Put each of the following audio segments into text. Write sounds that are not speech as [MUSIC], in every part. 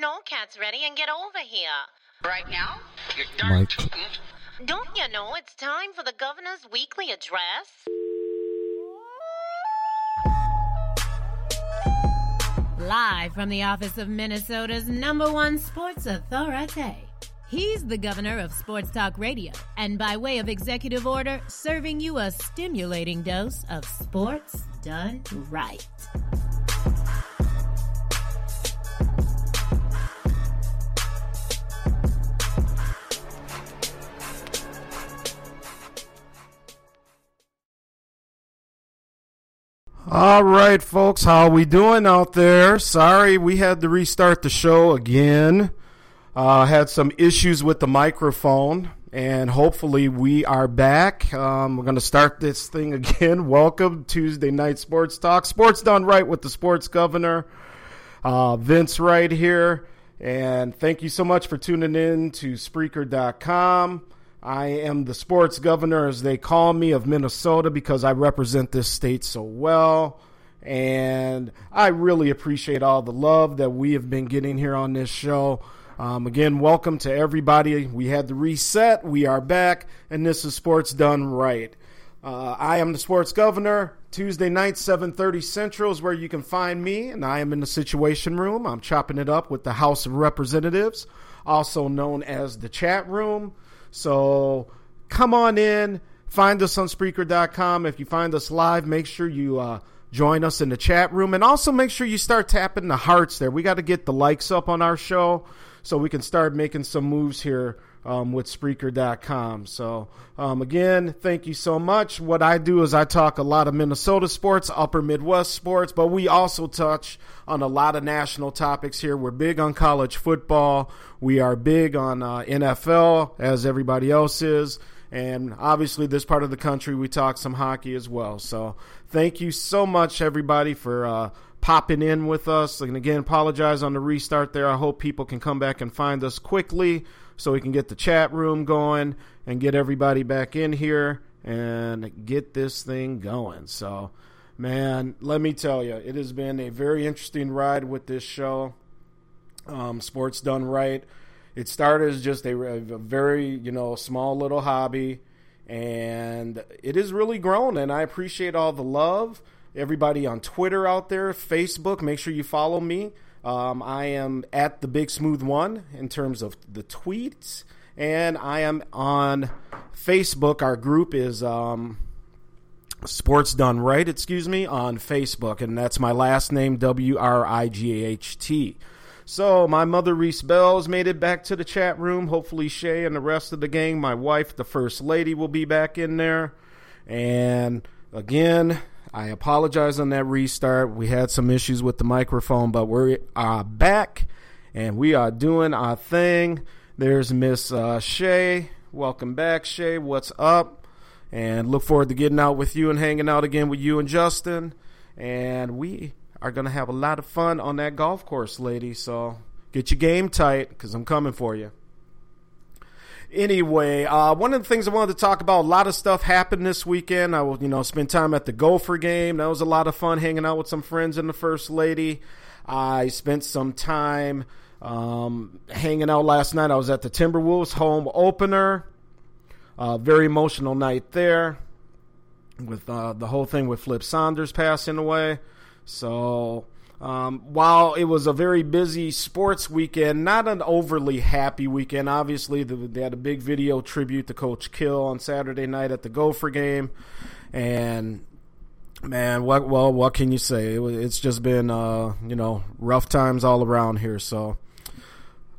snowcats ready and get over here. Right now? You're darn Mike. tootin'. Don't you know it's time for the governor's weekly address? Live from the office of Minnesota's number one sports authority. He's the governor of Sports Talk Radio, and by way of executive order, serving you a stimulating dose of sports done right. All right, folks, how we doing out there? Sorry, we had to restart the show again. Uh, had some issues with the microphone, and hopefully we are back. Um, we're going to start this thing [LAUGHS] again. Welcome Tuesday night sports talk. Sports done right with the sports governor, uh, Vince, right here. And thank you so much for tuning in to Spreaker.com. I am the sports governor, as they call me, of Minnesota because I represent this state so well. And I really appreciate all the love that we have been getting here on this show. Um, again, welcome to everybody. We had the reset. We are back, and this is Sports Done Right. Uh, I am the sports governor. Tuesday night, 7:30 Central is where you can find me, and I am in the Situation Room. I'm chopping it up with the House of Representatives, also known as the Chat Room. So come on in, find us on Spreaker.com. If you find us live, make sure you uh, join us in the chat room, and also make sure you start tapping the hearts there. We got to get the likes up on our show so we can start making some moves here um, with Spreaker.com. So, um, again, thank you so much. What I do is I talk a lot of Minnesota sports, upper Midwest sports, but we also touch on a lot of national topics here. We're big on college football. We are big on uh, NFL, as everybody else is. And obviously, this part of the country, we talk some hockey as well. So, thank you so much, everybody, for uh, popping in with us. And again, apologize on the restart there. I hope people can come back and find us quickly so we can get the chat room going and get everybody back in here and get this thing going. So, man, let me tell you, it has been a very interesting ride with this show. Um, Sports Done Right. It started as just a, a very, you know, small little hobby, and it has really grown. And I appreciate all the love. Everybody on Twitter out there, Facebook, make sure you follow me. Um, I am at the Big Smooth One in terms of the tweets, and I am on Facebook. Our group is um, Sports Done Right, excuse me, on Facebook, and that's my last name, W R I G H T. So, my mother, Reese Bells, made it back to the chat room. Hopefully, Shay and the rest of the gang, my wife, the First Lady, will be back in there. And again, I apologize on that restart. We had some issues with the microphone, but we are back and we are doing our thing. There's Miss uh, Shay. Welcome back, Shay. What's up? And look forward to getting out with you and hanging out again with you and Justin. And we are going to have a lot of fun on that golf course, lady. So get your game tight because I'm coming for you. Anyway, uh, one of the things I wanted to talk about, a lot of stuff happened this weekend. I will, you know, spend time at the Gopher game. That was a lot of fun hanging out with some friends and the First Lady. I spent some time um, hanging out last night. I was at the Timberwolves home opener. Uh, very emotional night there with uh, the whole thing with Flip Saunders passing away. So um, while it was a very busy sports weekend, not an overly happy weekend. Obviously, the, they had a big video tribute to Coach Kill on Saturday night at the Gopher game, and man, what well, what can you say? It, it's just been uh, you know rough times all around here. So,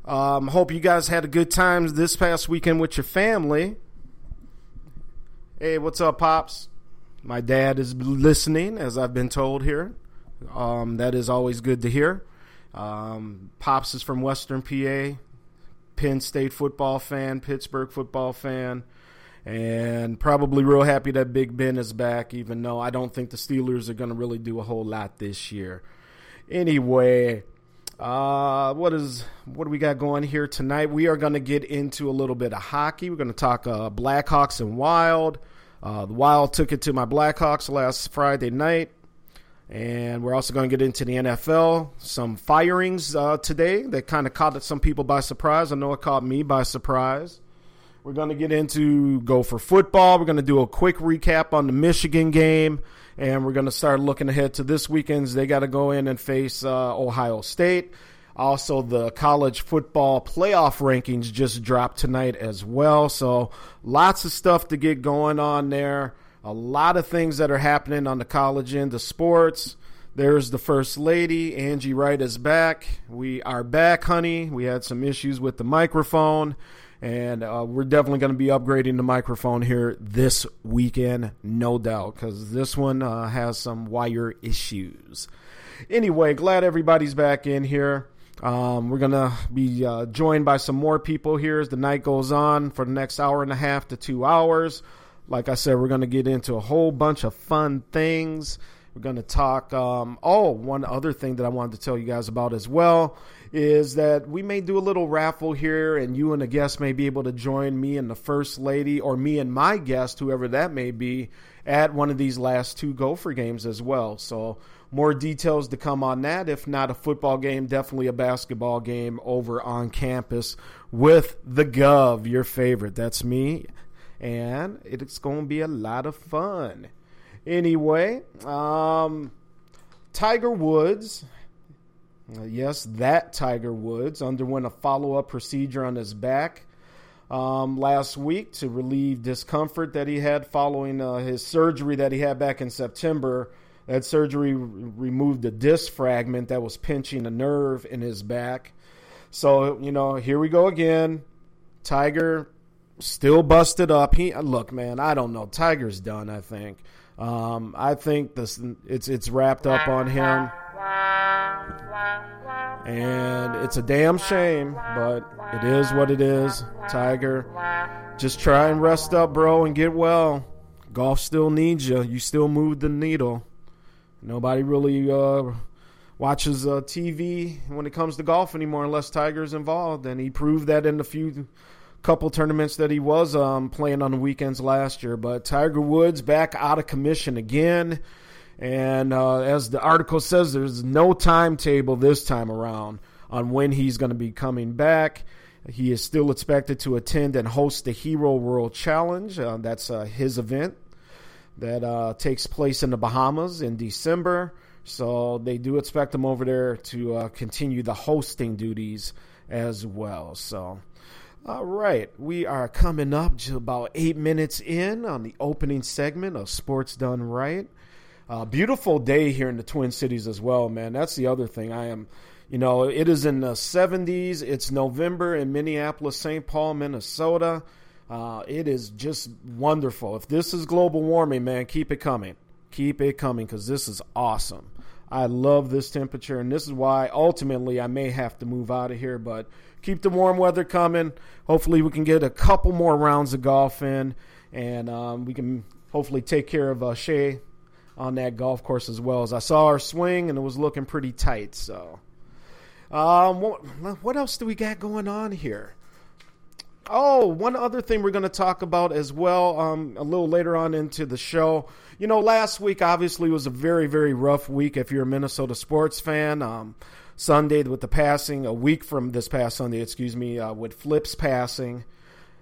um, hope you guys had a good time this past weekend with your family. Hey, what's up, pops? My dad is listening, as I've been told here. Um, that is always good to hear. Um, Pops is from Western PA, Penn State football fan, Pittsburgh football fan, and probably real happy that Big Ben is back, even though I don't think the Steelers are going to really do a whole lot this year. Anyway, uh, what is what do we got going here tonight? We are going to get into a little bit of hockey. We're going to talk uh, Blackhawks and Wild. Uh, the Wild took it to my Blackhawks last Friday night. And we're also going to get into the NFL. Some firings uh, today that kind of caught some people by surprise. I know it caught me by surprise. We're going to get into Gopher football. We're going to do a quick recap on the Michigan game. And we're going to start looking ahead to this weekend's. They got to go in and face uh, Ohio State. Also, the college football playoff rankings just dropped tonight as well. So, lots of stuff to get going on there a lot of things that are happening on the college end of sports. There's the first lady, Angie Wright is back. We are back, honey. We had some issues with the microphone, and uh, we're definitely going to be upgrading the microphone here this weekend, no doubt, because this one uh, has some wire issues. Anyway, glad everybody's back in here. Um, we're going to be uh, joined by some more people here as the night goes on for the next hour and a half to two hours. Like I said, we're going to get into a whole bunch of fun things. We're going to talk. Um, oh, one other thing that I wanted to tell you guys about as well is that we may do a little raffle here, and you and the guest may be able to join me and the first lady, or me and my guest, whoever that may be, at one of these last two Gopher games as well. So, more details to come on that. If not a football game, definitely a basketball game over on campus with the Gov, your favorite. That's me and it's going to be a lot of fun. Anyway, um, Tiger Woods, uh, yes, that Tiger Woods underwent a follow up procedure on his back um, last week to relieve discomfort that he had following uh, his surgery that he had back in September. That surgery removed a disc fragment that was pinching a nerve in his back. So, you know, here we go again. Tiger still busted up. He look, man. I don't know. Tiger's done. I think. Um, I think this it's it's wrapped up on him, and it's a damn shame, but it is what it is. Tiger, just try and rest up, bro, and get well. Golf still needs you. You still move the needle. Nobody really uh, watches uh, TV when it comes to golf anymore unless Tiger's involved, and he proved that in a few couple tournaments that he was um, playing on the weekends last year. But Tiger Woods back out of commission again. And uh, as the article says, there's no timetable this time around on when he's going to be coming back. He is still expected to attend and host the Hero World Challenge. Uh, that's uh, his event that uh, takes place in the Bahamas in December. So they do expect him over there to uh, continue the hosting duties as well. So all right, we are coming up to about eight minutes in on the opening segment of Sports Done Right. Uh, beautiful day here in the Twin Cities as well, man. That's the other thing. I am, you know, it is in the 70s. It's November in Minneapolis, St. Paul, Minnesota. Uh, it is just wonderful. If this is global warming, man, keep it coming. Keep it coming because this is awesome. I love this temperature, and this is why ultimately I may have to move out of here, but keep the warm weather coming. Hopefully, we can get a couple more rounds of golf in, and um, we can hopefully take care of uh, Shay on that golf course as well. As I saw her swing, and it was looking pretty tight. So, um, what, what else do we got going on here? Oh, one other thing we're going to talk about as well um, a little later on into the show. You know, last week obviously was a very, very rough week if you're a Minnesota sports fan. Um, Sunday with the passing, a week from this past Sunday, excuse me, uh, with Flip's passing.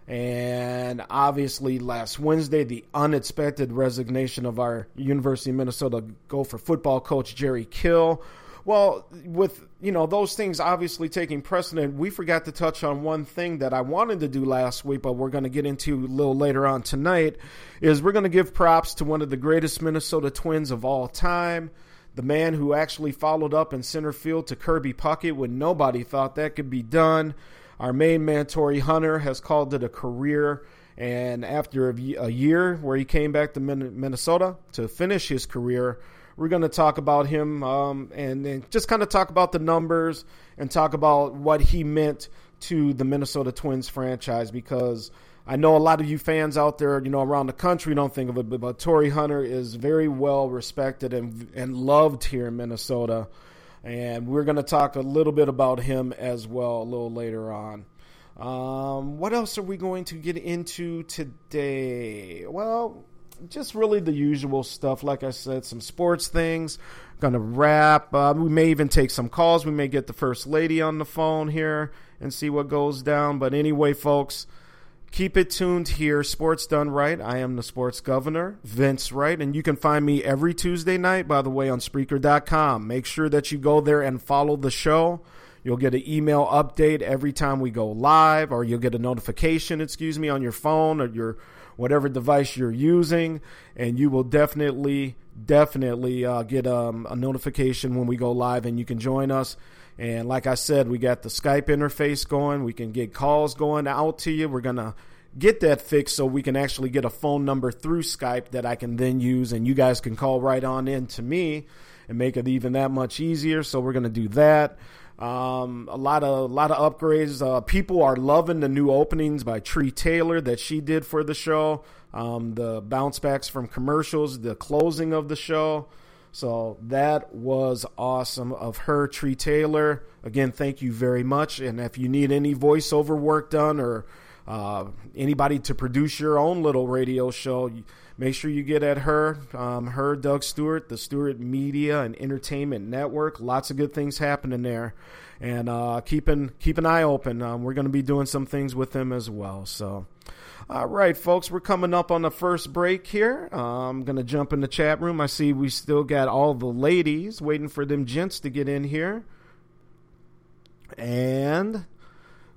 And obviously, last Wednesday, the unexpected resignation of our University of Minnesota Gopher football coach, Jerry Kill. Well, with you know those things obviously taking precedent, we forgot to touch on one thing that I wanted to do last week, but we're going to get into a little later on tonight. Is we're going to give props to one of the greatest Minnesota Twins of all time, the man who actually followed up in center field to Kirby Puckett when nobody thought that could be done. Our main man, Torii Hunter, has called it a career. And after a year where he came back to Minnesota to finish his career, we're going to talk about him um, and, and just kind of talk about the numbers and talk about what he meant to the Minnesota Twins franchise because I know a lot of you fans out there, you know, around the country don't think of it, but, but Torii Hunter is very well respected and and loved here in Minnesota, and we're going to talk a little bit about him as well a little later on. Um, what else are we going to get into today? Well, just really the usual stuff. Like I said, some sports things. Gonna wrap. Uh, we may even take some calls. We may get the first lady on the phone here and see what goes down. But anyway, folks, keep it tuned here. Sports Done Right. I am the sports governor, Vince Wright, and you can find me every Tuesday night, by the way, on Spreaker.com. Make sure that you go there and follow the show. You'll get an email update every time we go live, or you'll get a notification, excuse me, on your phone or your whatever device you're using, and you will definitely, definitely uh, get um, a notification when we go live, and you can join us. And like I said, we got the Skype interface going. We can get calls going out to you. We're gonna get that fixed so we can actually get a phone number through Skype that I can then use, and you guys can call right on in to me and make it even that much easier. So we're gonna do that. Um, a lot of a lot of upgrades. Uh, people are loving the new openings by Tree Taylor that she did for the show. Um, the bounce backs from commercials, the closing of the show. So that was awesome of her, Tree Taylor. Again, thank you very much. And if you need any voiceover work done or uh, anybody to produce your own little radio show, make sure you get at her. Um, her, Doug Stewart, the Stewart Media and Entertainment Network. Lots of good things happening there, and uh, keep an keep an eye open. Um, we're going to be doing some things with them as well. So. All right, folks, we're coming up on the first break here. Uh, I'm going to jump in the chat room. I see we still got all the ladies waiting for them gents to get in here. And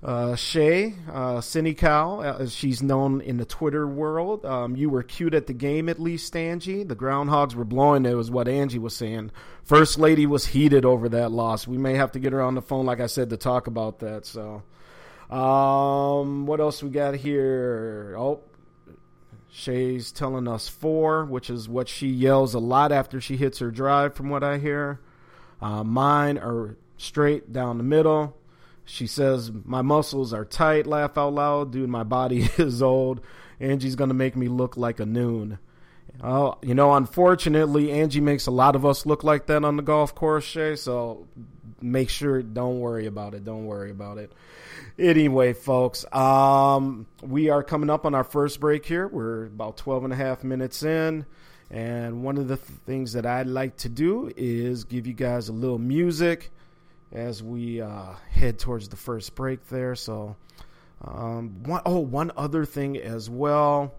uh, Shay, uh, Cow, uh, she's known in the Twitter world. Um, you were cute at the game, at least, Angie. The groundhogs were blowing. It was what Angie was saying. First lady was heated over that loss. We may have to get her on the phone, like I said, to talk about that. So, um, what else we got here? Oh, Shay's telling us four, which is what she yells a lot after she hits her drive, from what I hear. Uh, mine are straight down the middle. She says, My muscles are tight, laugh out loud. Dude, my body [LAUGHS] is old. Angie's going to make me look like a noon. Oh, you know, unfortunately, Angie makes a lot of us look like that on the golf course, Shay. So make sure, don't worry about it. Don't worry about it. Anyway, folks, um, we are coming up on our first break here. We're about 12 and a half minutes in. And one of the th- things that I'd like to do is give you guys a little music as we uh, head towards the first break there. So, um, one, oh, one other thing as well.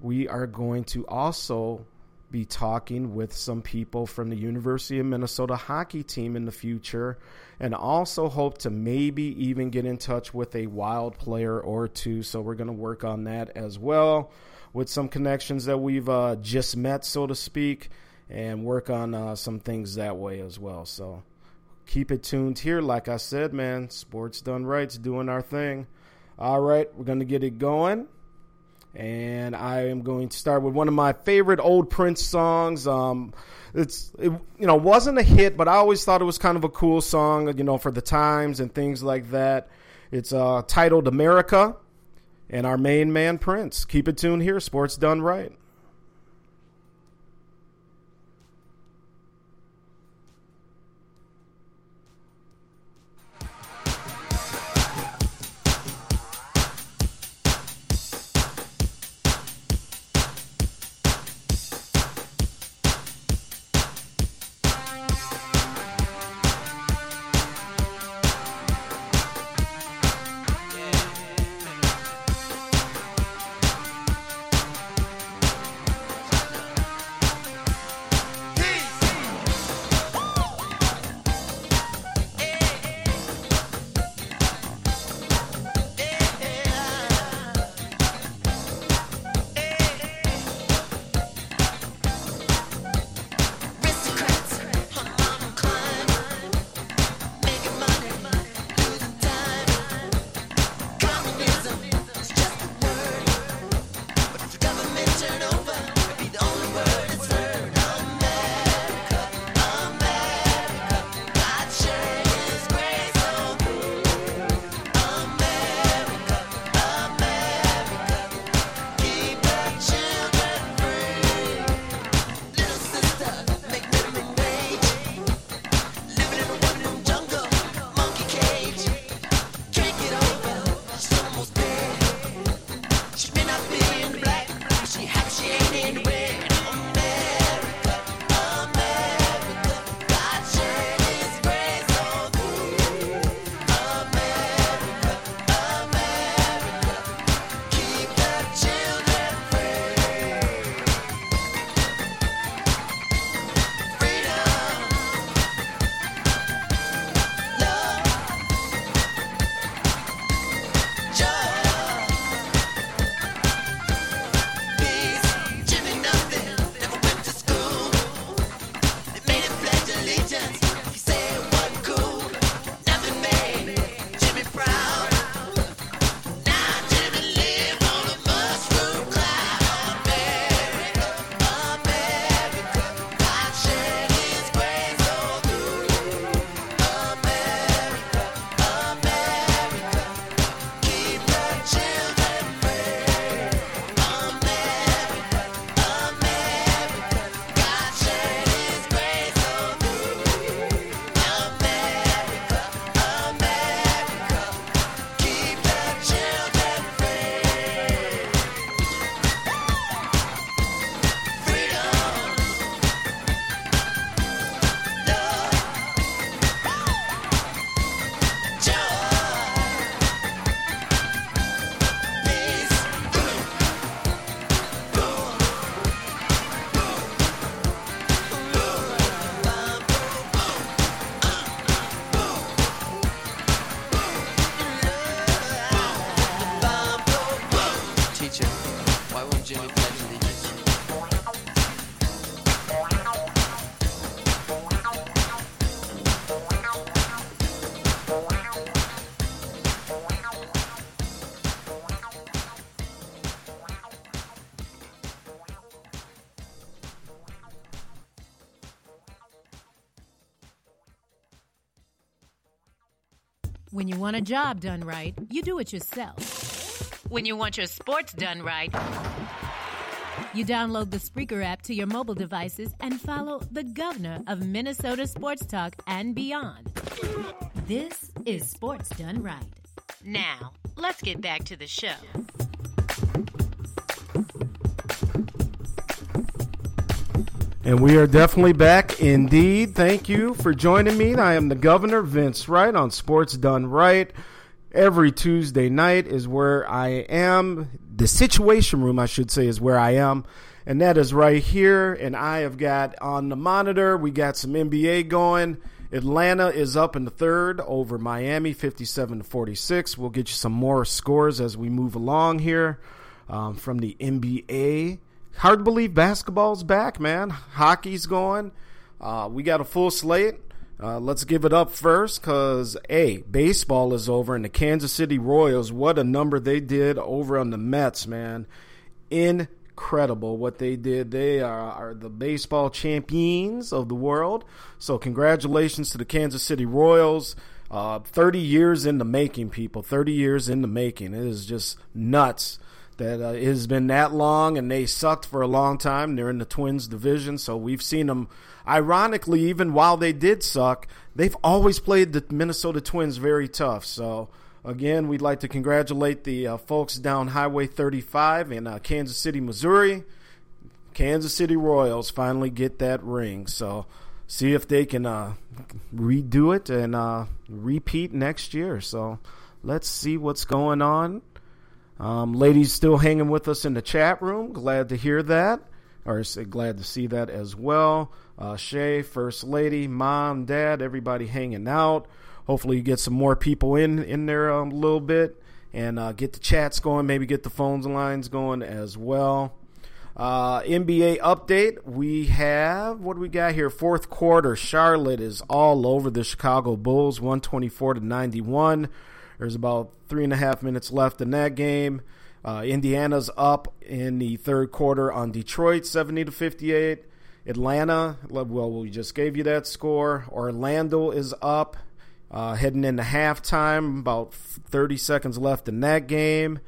We are going to also be talking with some people from the University of Minnesota hockey team in the future and also hope to maybe even get in touch with a wild player or two. So we're going to work on that as well with some connections that we've uh, just met, so to speak and work on uh, some things that way as well. So keep it tuned here. Like I said, man, sports done right's doing our thing. All right, we're gonna get it going, and I am going to start with one of my favorite old Prince songs. Um, it's it, you know wasn't a hit, but I always thought it was kind of a cool song, you know, for the times and things like that. It's uh, titled "America," and our main man Prince. Keep it tuned here. Sports done right. Want a job done right, you do it yourself. When you want your sports done right, you download the Spreaker app to your mobile devices and follow the governor of Minnesota Sports Talk and beyond. This is Sports Done Right. Now, let's get back to the show. And we are definitely back indeed. Thank you for joining me. I am the governor, Vince Wright, on Sports Done Right. Every Tuesday night is where I am. The Situation Room, I should say, is where I am. And that is right here. And I have got on the monitor, we got some NBA going. Atlanta is up in the third over Miami, 57 to 46. We'll get you some more scores as we move along here um, from the NBA hard to believe basketball's back, man. Hockey's going. Uh, we got a full slate. Uh, let's give it up first because, A, baseball is over and the Kansas City Royals, what a number they did over on the Mets, man. Incredible what they did. They are, are the baseball champions of the world. So, congratulations to the Kansas City Royals. Uh, 30 years in the making, people. 30 years in the making. It is just nuts that uh, it has been that long, and they sucked for a long time. They're in the Twins division, so we've seen them. Ironically, even while they did suck, they've always played the Minnesota Twins very tough. So again, we'd like to congratulate the uh, folks down Highway 35 in uh, Kansas City, Missouri. Kansas City Royals finally get that ring. So see if they can uh, redo it and uh, repeat next year. So let's see what's going on. Um, ladies still hanging with us in the chat room. Glad to hear that, or glad to see that as well. Uh, Shay, First Lady, Mom, Dad, everybody hanging out. Hopefully, you get some more people in in there um, a little bit and uh, get the chats going. Maybe get the phones and lines going as well. Uh, NBA update. We have what do we got here? Fourth quarter. Charlotte is all over the Chicago Bulls, one twenty four to ninety one. There's about three and a half minutes left in that game. Uh, Indiana's up in the third quarter on Detroit, 70 to 58. Atlanta, well, we just gave you that score. Orlando is up, uh, heading into halftime. About 30 seconds left in that game,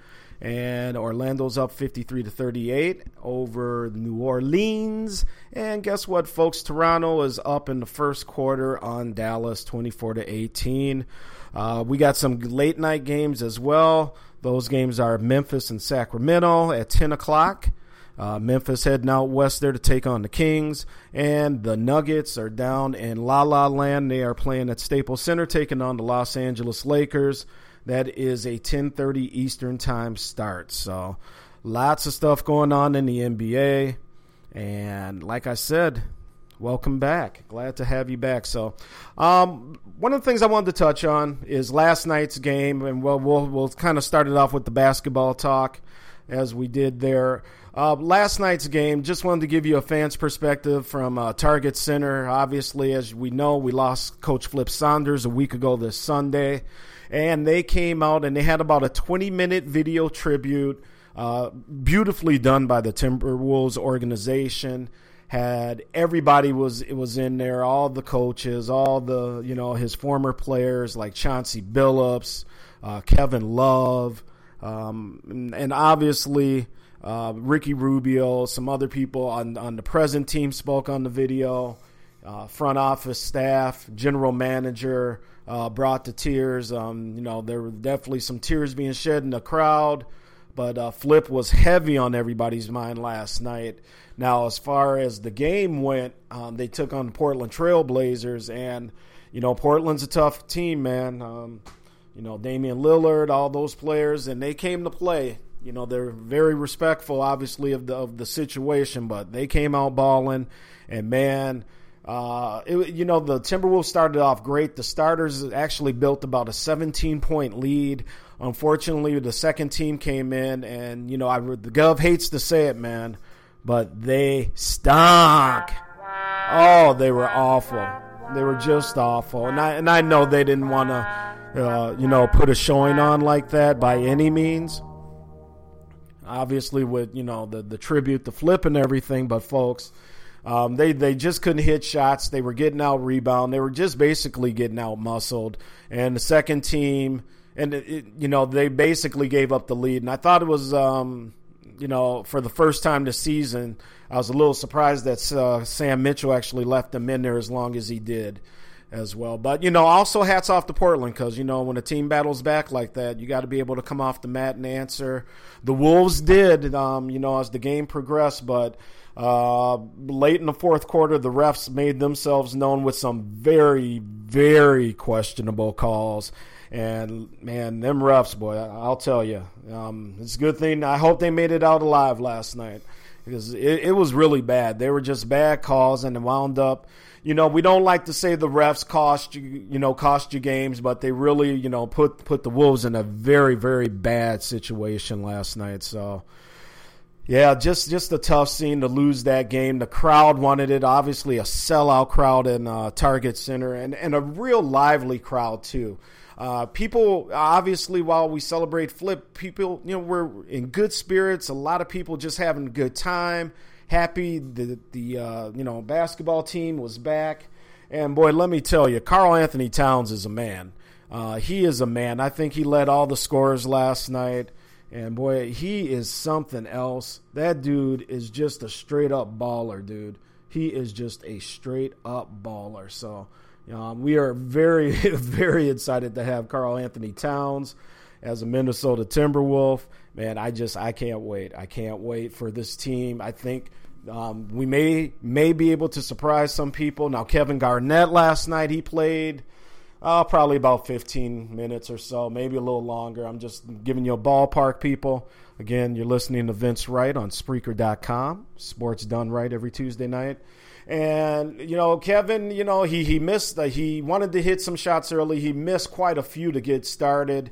and Orlando's up 53 to 38 over New Orleans. And guess what, folks? Toronto is up in the first quarter on Dallas, 24 to 18. Uh, we got some late night games as well. Those games are Memphis and Sacramento at 10 o'clock. Uh, Memphis heading out west there to take on the Kings, and the Nuggets are down in La La Land. They are playing at Staples Center, taking on the Los Angeles Lakers. That is a 10:30 Eastern time start. So, lots of stuff going on in the NBA, and like I said, welcome back. Glad to have you back. So, um, one of the things I wanted to touch on is last night's game, and we'll we'll, we'll kind of start it off with the basketball talk as we did there. Uh, last night's game, just wanted to give you a fan's perspective from uh, Target Center. Obviously, as we know, we lost Coach Flip Saunders a week ago this Sunday, and they came out and they had about a 20 minute video tribute, uh, beautifully done by the Timberwolves organization had everybody was it was in there, all the coaches, all the you know his former players like Chauncey Billups, uh, Kevin Love, um, and, obviously uh, Ricky Rubio, some other people on on the present team spoke on the video. Uh, front office staff, general manager uh, brought to tears. Um, you know, there were definitely some tears being shed in the crowd, but uh, Flip was heavy on everybody's mind last night. Now, as far as the game went, um, they took on the Portland Trailblazers, and you know Portland's a tough team, man. Um, you know Damian Lillard, all those players, and they came to play. You know they're very respectful, obviously, of the of the situation, but they came out balling, and man. Uh, it, you know, the Timberwolves started off great. The starters actually built about a 17 point lead. Unfortunately, the second team came in, and, you know, I, the Gov hates to say it, man, but they stunk. Oh, they were awful. They were just awful, and I and I know they didn't want to, uh, you know, put a showing on like that by any means. Obviously, with you know the the tribute, the flip, and everything, but folks, Um, they they just couldn't hit shots. They were getting out rebound. They were just basically getting out muscled. And the second team, and it, it, you know, they basically gave up the lead. And I thought it was, um, you know, for the first time this season, I was a little surprised that uh, Sam Mitchell actually left them in there as long as he did as well. But you know, also hats off to Portland because you know when a team battles back like that, you got to be able to come off the mat and answer. The Wolves did, um, you know, as the game progressed, but. Uh, late in the fourth quarter, the refs made themselves known with some very, very questionable calls. And man, them refs, boy, I'll tell you, um, it's a good thing. I hope they made it out alive last night because it, it was really bad. They were just bad calls, and it wound up you know, we don't like to say the refs cost you, you know, cost you games, but they really, you know, put put the Wolves in a very very bad situation last night. So, yeah, just just a tough scene to lose that game. The crowd wanted it. Obviously, a sellout crowd in uh, Target Center, and and a real lively crowd too. Uh, people obviously while we celebrate flip people you know we're in good spirits a lot of people just having a good time happy the the uh, you know basketball team was back. And boy, let me tell you, Karl-Anthony Towns is a man. Uh, he is a man. I think he led all the scores last night. And boy, he is something else. That dude is just a straight up baller, dude. He is just a straight up baller. So um, we are very, [LAUGHS] very excited to have Karl-Anthony Towns as a Minnesota Timberwolf. Man, I just I can't wait. I can't wait for this team. I think um, we may may be able to surprise some people. Now, Kevin Garnett last night he played uh, probably about 15 minutes or so, maybe a little longer. I'm just giving you a ballpark, people. Again, you're listening to Vince Wright on Spreaker.com. Sports done right every Tuesday night. And you know, Kevin, you know he he missed. Uh, he wanted to hit some shots early. He missed quite a few to get started.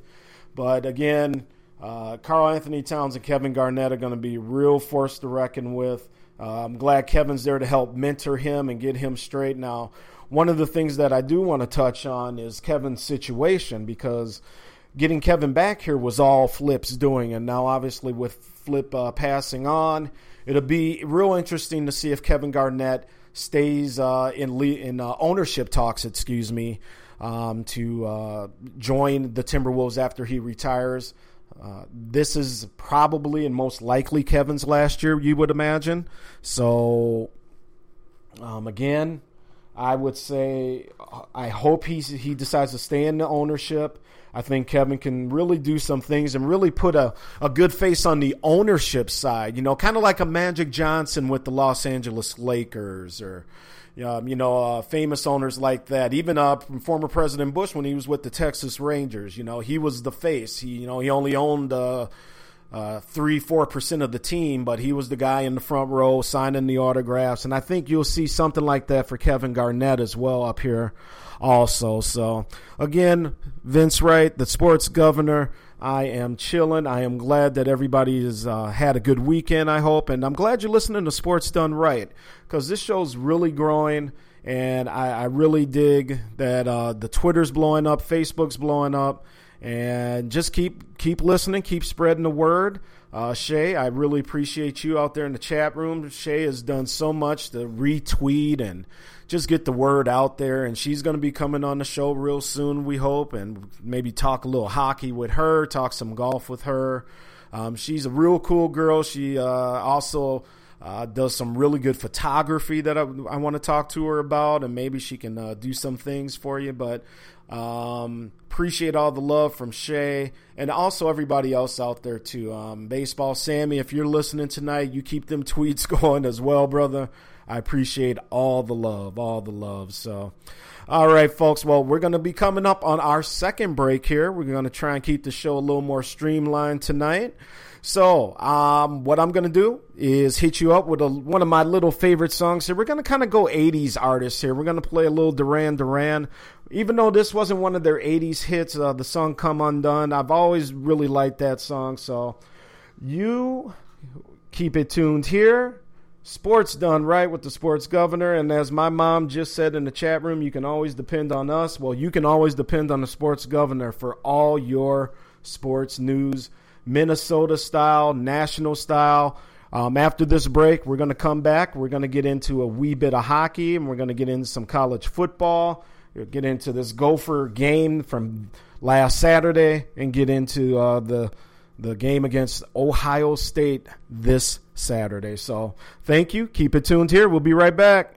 But again, uh, Karl-Anthony Towns and Kevin Garnett are going to be real force to reckon with. Uh, I'm glad Kevin's there to help mentor him and get him straight. Now, one of the things that I do want to touch on is Kevin's situation because getting Kevin back here was all Flip's doing. And now, obviously, with Flip uh, passing on, it'll be real interesting to see if Kevin Garnett stays uh, in, le- in uh, ownership talks, excuse me, um, to uh, join the Timberwolves after he retires. Uh, this is probably and most likely Kevin's last year, you would imagine. So, um, again, I would say I hope he he decides to stay in the ownership. I think Kevin can really do some things and really put a, a good face on the ownership side. You know, kind of like a Magic Johnson with the Los Angeles Lakers or um, you know, uh, famous owners like that. Even uh, former President Bush, when he was with the Texas Rangers, you know, he was the face. He, you know, he only owned uh, uh, three, four percent of the team, but he was the guy in the front row signing the autographs. And I think you'll see something like that for Kevin Garnett as well up here, also. So again, Vince Wright, the sports governor. I am chilling. I am glad that everybody has uh, had a good weekend, I hope. And I'm glad you're listening to Sports Done Right because this show's really growing. And I, I really dig that uh, the Twitter's blowing up, Facebook's blowing up. And just keep keep listening, keep spreading the word. Uh, Shay, I really appreciate you out there in the chat room. Shay has done so much to retweet and just get the word out there. And she's going to be coming on the show real soon, we hope, and maybe talk a little hockey with her, talk some golf with her. Um, she's a real cool girl. She uh, also uh, does some really good photography that I, I want to talk to her about, and maybe she can uh, do some things for you. But um, appreciate all the love from Shay and also everybody else out there too. Um, Baseball Sammy, if you're listening tonight, you keep them [LAUGHS] tweets going as well, brother. I appreciate all the love, all the love. So, all right, folks. Well, we're going to be coming up on our second break here. We're going to try and keep the show a little more streamlined tonight. So, um, what I'm going to do is hit you up with a, one of my little favorite songs here. We're going to kind of go 80s artists here. We're going to play a little Duran Duran. Even though this wasn't one of their 80s hits, uh, the song Come Undone, I've always really liked that song. So, you keep it tuned here sports done right with the sports governor. And as my mom just said in the chat room, you can always depend on us. Well, you can always depend on the sports governor for all your sports news, Minnesota style, national style. Um, after this break, we're going to come back. We're going to get into a wee bit of hockey, and we're going to get into some college football. We'll get into this Gopher game from last Saturday, and get into uh, the the game against Ohio State this Saturday. So, thank you. Keep it tuned here. We'll be right back.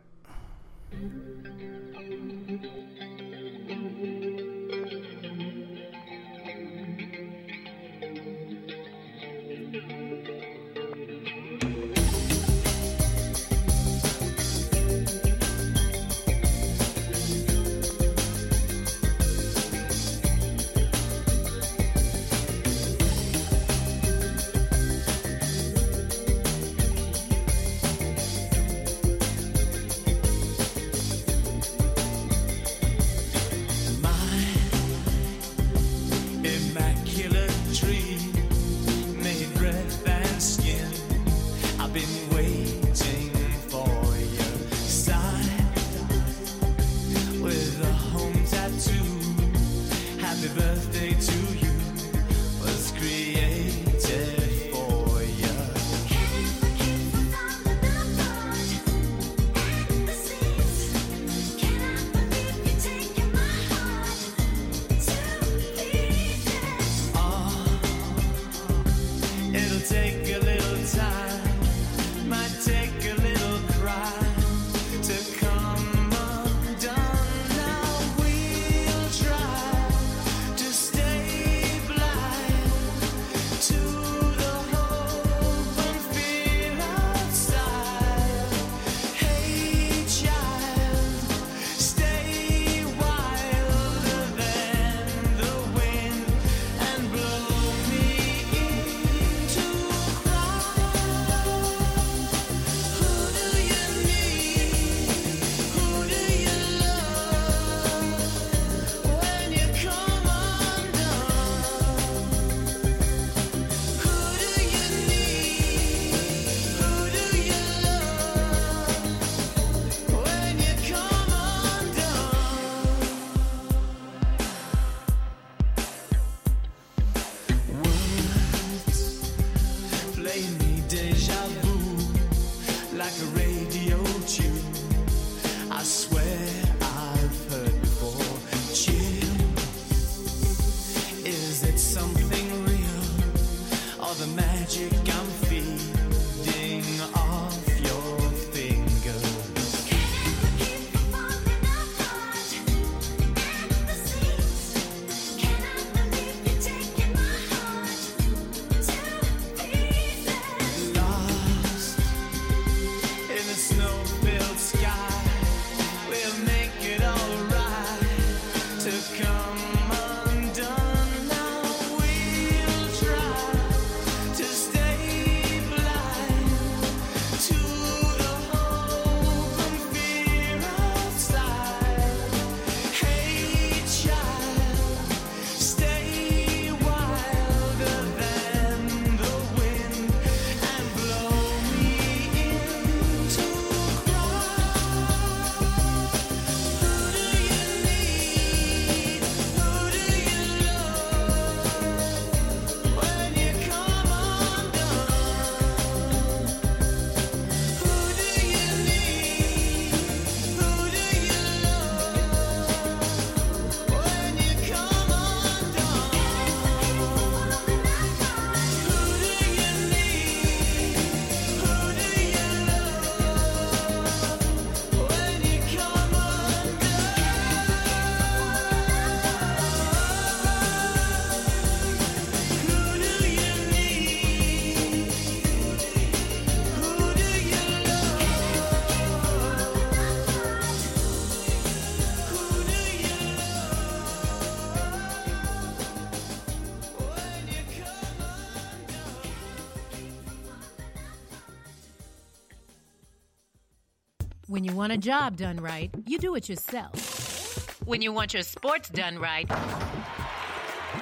Want a job done right, you do it yourself. When you want your sports done right,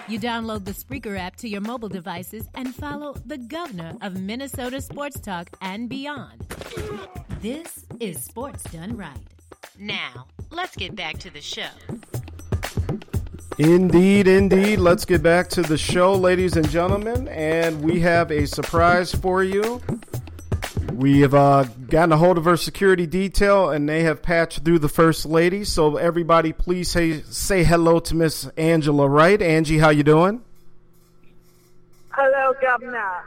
you download the Spreaker app to your mobile devices and follow the governor of Minnesota Sports Talk and beyond. This is Sports Done Right. Now, let's get back to the show. Indeed, indeed. Let's get back to the show, ladies and gentlemen. And we have a surprise for you. We have uh, gotten a hold of our security detail, and they have patched through the first lady. So everybody, please say say hello to Miss Angela Wright. Angie, how you doing? Hello, Governor.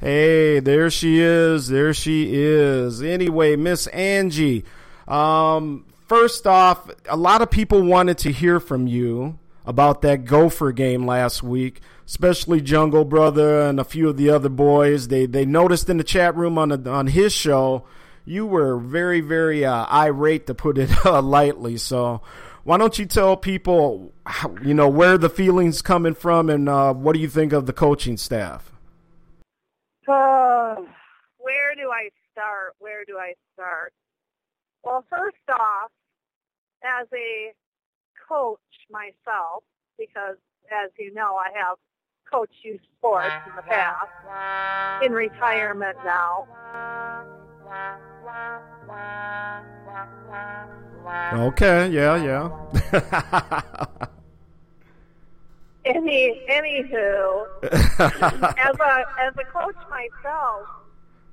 Hey, there she is. There she is. Anyway, Miss Angie, um, first off, a lot of people wanted to hear from you about that Gopher game last week, especially Jungle Brother and a few of the other boys. They they noticed in the chat room on on his show you were very very uh, irate to put it [LAUGHS] uh, lightly. So why don't you tell people, how, you know, where the feelings coming from and uh, what do you think of the coaching staff? Uh, where do I start? Where do I start? Well, first off, as a coach myself, because as you know, I have coached youth sports in the past, in retirement now. Okay, yeah, yeah. [LAUGHS] Any, anywho, [LAUGHS] as a as a coach myself,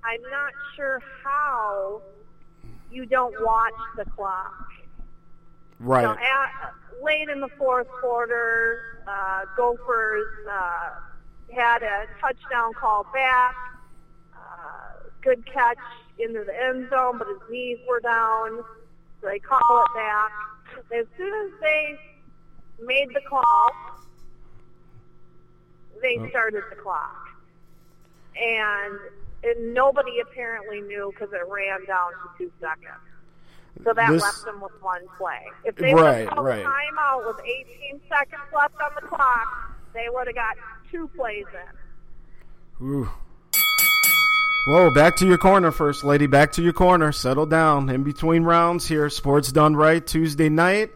I'm not sure how you don't watch the clock. right. So at, late in the fourth quarter, uh, Gophers uh, had a touchdown call back. Uh, good catch into the end zone, but his knees were down. So they call it back. As soon as they made the call, they started the clock. And, and nobody apparently knew because it ran down to two seconds. So that This- left them with one play. If they would Right, have called right. a timeout with 18 seconds left on the clock, they would have got two plays in. Ooh. Whoa, back to your corner, First Lady. Back to your corner. Settle down. In between rounds here, Sports Done Right Tuesday night.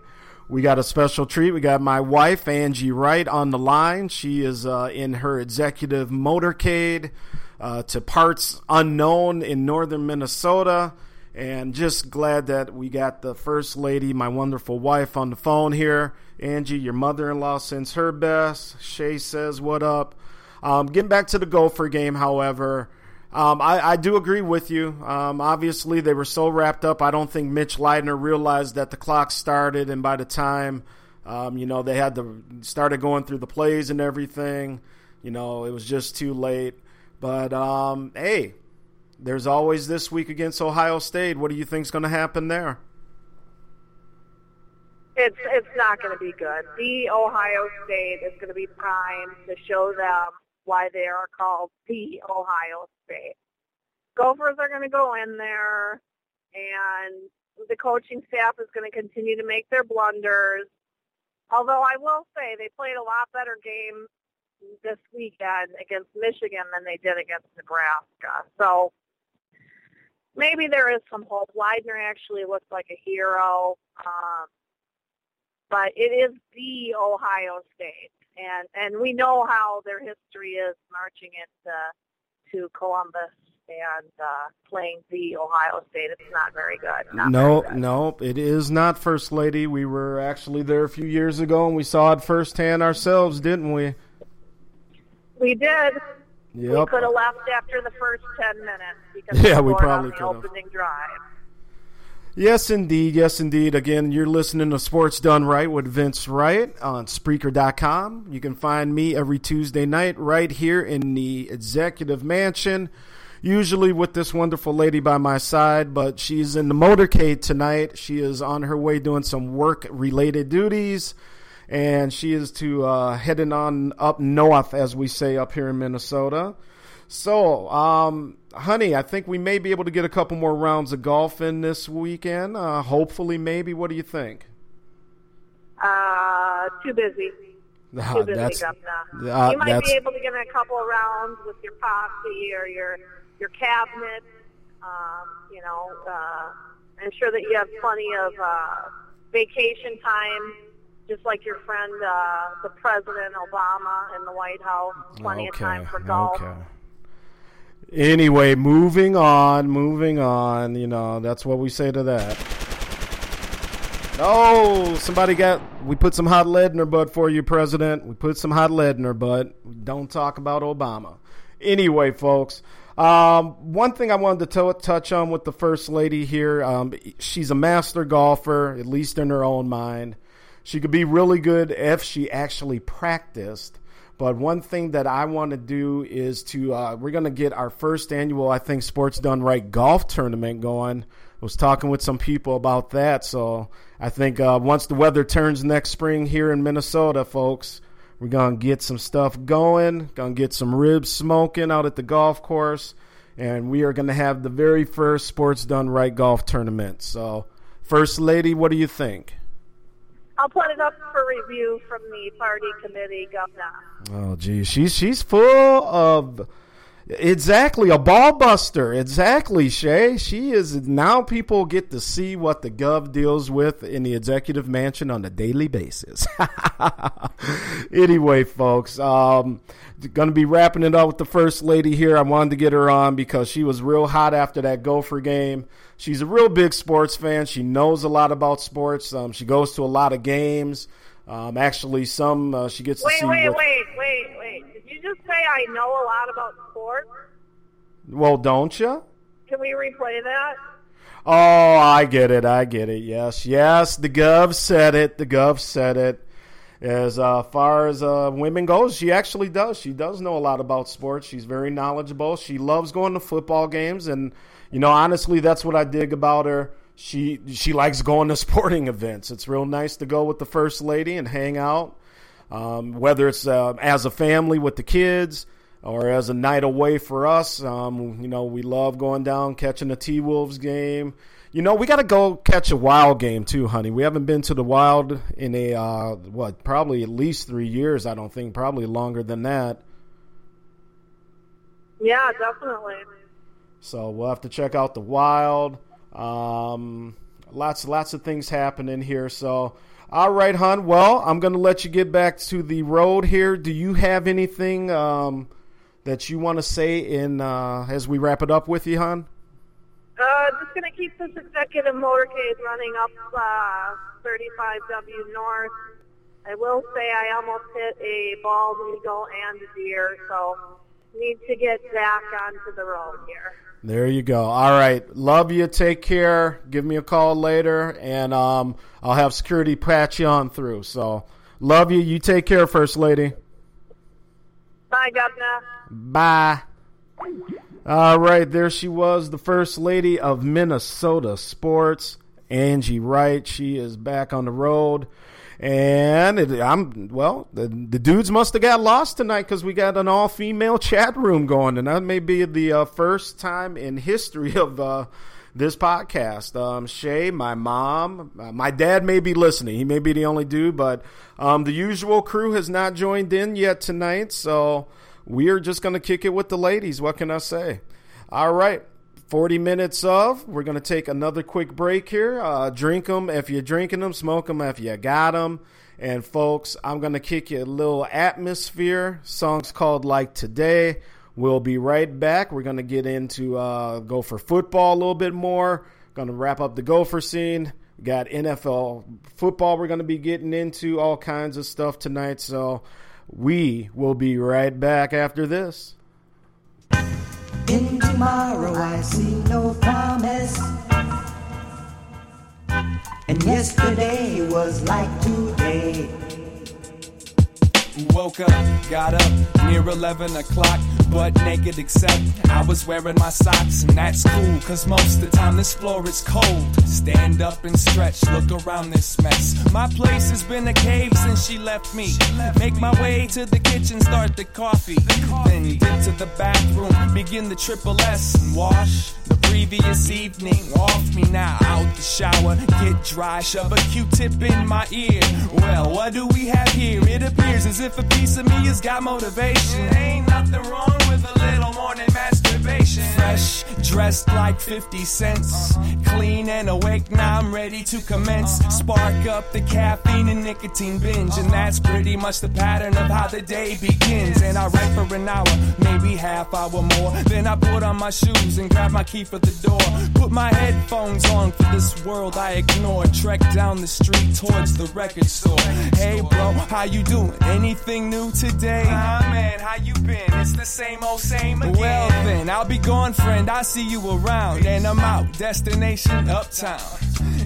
We got a special treat. We got my wife, Angie Wright, on the line. She is uh, in her executive motorcade uh, to parts unknown in northern Minnesota. And just glad that we got the First Lady, my wonderful wife, on the phone here. Angie, your mother in law sends her best. Shay says, What up? Um, getting back to the Gopher game, however, um, I, I do agree with you. Um, obviously, they were so wrapped up. I don't think Mitch Leidner realized that the clock started, and by the time um, you know they had to started going through the plays and everything, you know, it was just too late. But um, hey, there's always this week against Ohio State. What do you think's going to happen there? It's it's not going to be good. The Ohio State is going to be primed to show them why they are called the Ohio State. Gophers are going to go in there, and the coaching staff is going to continue to make their blunders. Although I will say they played a lot better game this weekend against Michigan than they did against Nebraska. So maybe there is some hope. Leidner actually looks like a hero. Um, but it is the Ohio State, and and we know how their history is marching into to Columbus and uh, playing the Ohio State. It's not very good. Not no, very good. no, it is not First Lady. We were actually there a few years ago, and we saw it firsthand ourselves, didn't we? we did. We Yep. could have left after the first ten minutes because Yeah, we probably the could've. opening drive. Yes, indeed. Yes, indeed. Again, you're listening to Sports Done Right with Vince Wright on Spreaker.com. You can find me every Tuesday night right here in the Executive Mansion, usually with this wonderful lady by my side, but she's in the motorcade tonight. She is on her way doing some work related duties, and she is to uh, heading on up north, as we say up here in Minnesota. So, um, honey, I think we may be able to get a couple more rounds of golf in this weekend. Uh, hopefully, maybe. What do you think? Uh, too busy. Ah, Too busy, that's Governor. uh, you might that's be able to get in a couple of rounds with your posse or your your cabinet. Um, you know, uh, I'm sure that you have plenty of uh, vacation time, just like your friend, uh, the President Obama in the White House. Plenty of time for golf. Okay. Anyway, moving on, moving on. You know, that's what we say to that. Oh, somebody got. We put some hot lead in her butt for you, President. We put some hot lead in her butt. Don't talk about Obama. Anyway, folks, Um, one thing I wanted to t- touch on with the first lady here, um, she's a master golfer, at least in her own mind. She could be really good if she actually practiced. But one thing that I want to do is to uh, we're going to get our first annual, I think, Sports Done Right golf tournament going. I was talking with some people about that, so I think uh, once the weather turns next spring here in Minnesota, folks, we're gonna get some stuff going. Gonna get some ribs smoking out at the golf course, and we are gonna have the very first Sports Done Right golf tournament. So, First Lady, what do you think? I'll put it up for review from the party committee, Governor. Oh, geez, she's she's full of exactly a ball buster. Exactly, Shay. She is now. People get to see what the gov deals with in the executive mansion on a daily basis. [LAUGHS] anyway, folks, um, going to be wrapping it up with the first lady here. I wanted to get her on because she was real hot after that Gopher game. She's a real big sports fan. She knows a lot about sports. Um, she goes to a lot of games. Um, actually, some uh, she gets Wait, to see. wait, what- wait, wait, wait. Did you just say I know a lot about sports? Well, don't you? Can we replay that? Oh, I get it. I get it. Yes, yes. The Gov said it. The Gov said it. As uh, far as uh, women goes, she actually does. She does know a lot about sports. She's very knowledgeable. She loves going to football games, and you know, honestly, that's what I dig about her. She she likes going to [LAUGHS] sporting events. It's real nice to go with the first lady and hang out. Um, whether it's uh, as a family with the kids or as a night away for us. Um, you know, we love going down catching a T Wolves game. You know, we got to go catch a Wild game too, honey. We haven't been to the Wild in a uh, what, probably at least three years. I don't think, probably longer than that. Yeah, definitely. So we'll have to check out the Wild. Um, lots, lots of things happening here. So, all right, hon. Well, I'm going to let you get back to the road here. Do you have anything um, that you want to say in uh, as we wrap it up with you, hon? Uh, just gonna keep this executive motorcade running up uh, 35W North. I will say I almost hit a bald eagle and a deer, so need to get back onto the road here. There you go. All right. Love you. Take care. Give me a call later, and um, I'll have security patch you on through. So, love you. You take care, First Lady. Bye, Governor. Bye. All right, there she was, the first lady of Minnesota sports, Angie Wright. She is back on the road, and it, I'm well. The, the dudes must have got lost tonight because we got an all-female [LAUGHS] chat room going, and that may be the uh, first time in history of uh, this podcast. Um, Shay, my mom, uh, my dad may be listening. He may be the only dude, but um, the usual crew has not joined in yet tonight, so we are just going to kick it with the ladies. What can I say? All right. 40 minutes of. We're going to take another quick break here. Uh, drink them if you're drinking them, smoke them if you got them. And folks, I'm going to kick you a little atmosphere. Songs called Like Today. We'll be right back. We're going to get into uh, Gopher football a little bit more. Going to wrap up the gopher scene. Got NFL football we're going to be getting into, all kinds of stuff tonight. So we will be right back after this. In tomorrow I see no promise. And yesterday was like today. Woke up, got up near 11 o'clock, but naked except I was wearing my socks, and that's cool, cause most the time this floor is cold. Stand up and stretch, look around this mess. My place has been a cave since she left me. Make my way to the kitchen, start the coffee. Then dip to the bathroom, begin the triple S and wash the previous evening off me now. Out the shower, get dry, shove a Q-tip in my ear. Well, what do we have here? It appears as if a piece of me has got motivation. Ain't nothing wrong with a little morning masturbation. Fresh dressed like 50 cents. Clean and awake, now I'm ready to commence. Spark up the caffeine and nicotine binge, and that's pretty much the pattern of how the day begins. And I write for an hour, maybe half hour more. Then I put on my shoes and grab my key for the door. Put my headphones on for this world I ignore. Trek down the street towards the record store. Hey bro, how you doing? Anything new today? Ah man, how you been? It's the same old same again. Well then, I'll be gone, friend. I see you around, and I'm out. Destination uptown.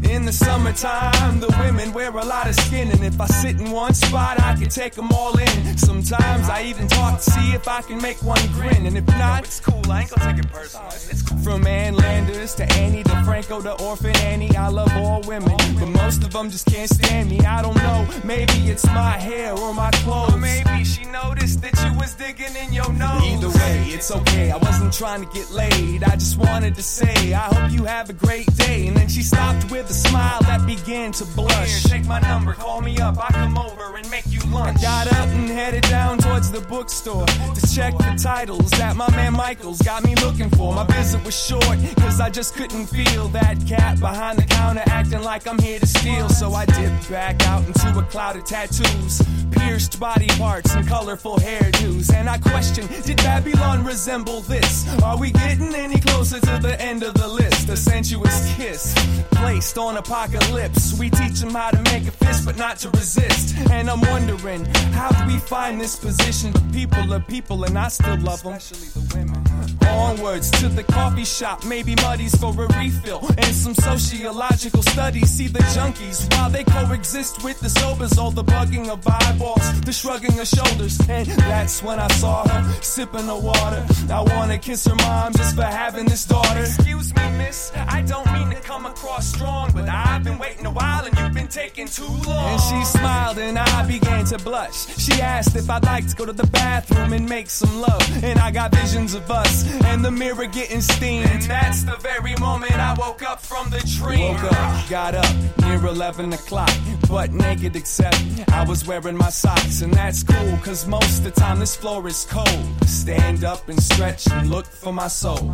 In the summertime, the women wear a lot of skin, and if I sit in one spot, I can take them all in. Sometimes I even talk to see if I can make one grin, and if not, it's cool. I ain't gonna take it personal. It's cool. From Ann Landers to Ani DiFranco to Orphan Annie, I love all women, but most of them just can't stand me. I don't know, maybe it's my hair or my clothes. Or maybe she noticed that you was digging in your nose. Either way, it's okay. I wasn't trying to get laid. I just wanted to say, I hope you have a great day. And then she stopped with a smile that began to blush. Here, take my number, call me up. I come over and make you lunch. I got up and headed down towards the bookstore to check the titles that my man Michaels got me looking for. My visit was short, cause I just couldn't feel that cat behind the counter acting like I'm here to steal. So I dipped back out into a cloud of tattoos, pierced body parts, and colorful hairdos. And I question, did Babylon resemble this? Are we getting any closer to the end of the list? A sensuous kiss placed on apocalypse. We teach them how to make a fist, but not to resist. And I'm wondering, how do we find this position? But people are people, and I still love them. Especially the women. Onwards to the coffee shop, maybe muddies for a refill. And some sociological studies see the junkies while they coexist with the sobers. All the bugging of eyeballs, the shrugging of shoulders. And that's when I saw her sipping the water. I wanna kiss her mom just for having this daughter. Excuse me, miss, I don't mean to come across strong, but I've been waiting a while and you've been taking too long. And she smiled and I began to blush. She asked if I'd like to go to the bathroom and make some love. And I got visions of us and the mirror getting steamed. And that's the very moment I woke up from the dream. Woke up, got up near 11 o'clock, but naked except I was wearing my socks. And that's cool, cause most of the time this floor is cold. Stand up and stretch and look for my soul.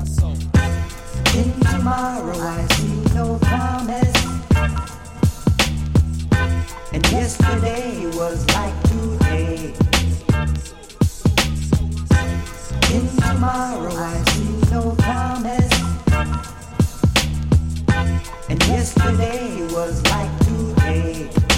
In tomorrow I see no promise. And yesterday was like today. In tomorrow I see no promise. Yesterday was like today.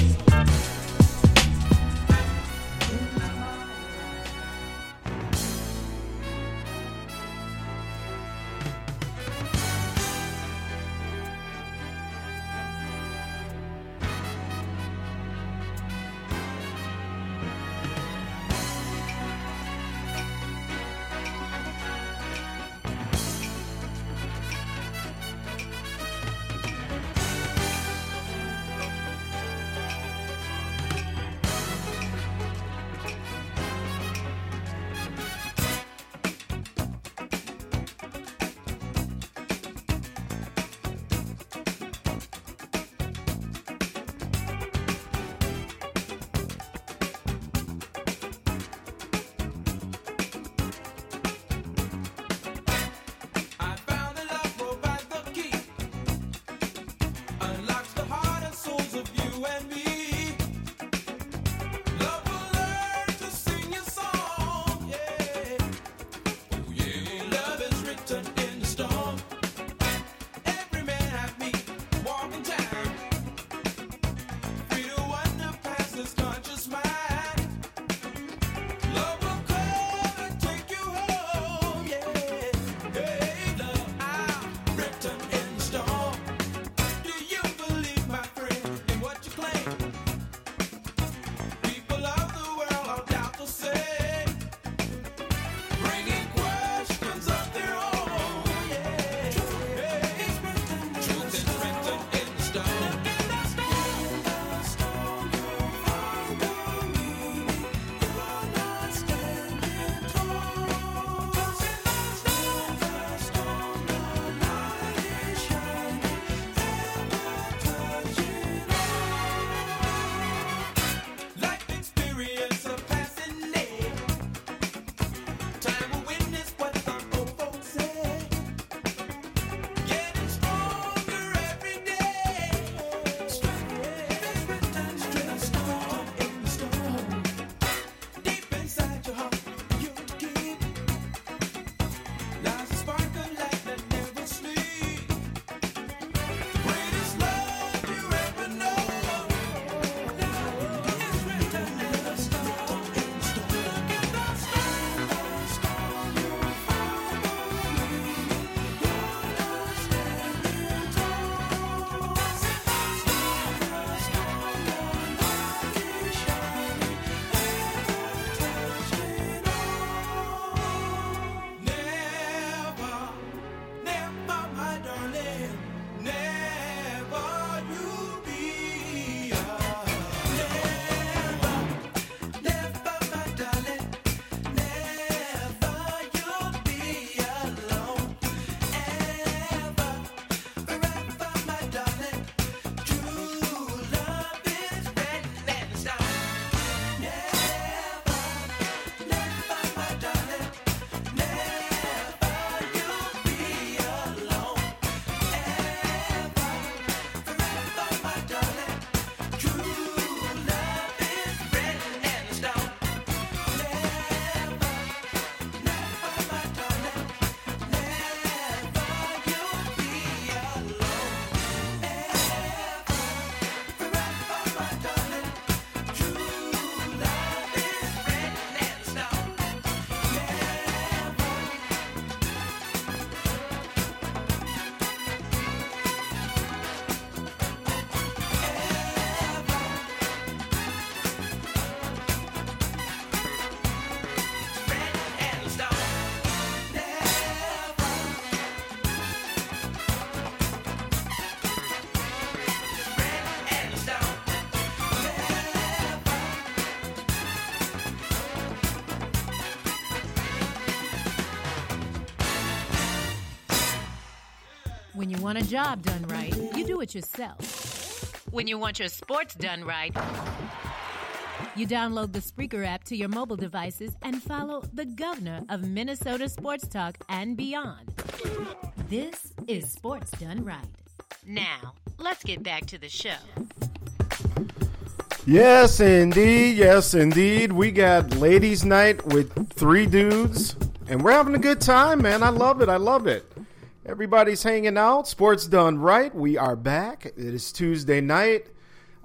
Want a job done right, you do it yourself. When you want your sports done right, you download the Spreaker app to your mobile devices and follow the governor of Minnesota Sports Talk and beyond. This is Sports Done Right. Now, let's get back to the show. Yes, indeed. Yes, indeed. We got ladies' night with three dudes, and we're having a good time, man. I love it. I love it. Everybody's hanging out. Sports done right. We are back. It is Tuesday night.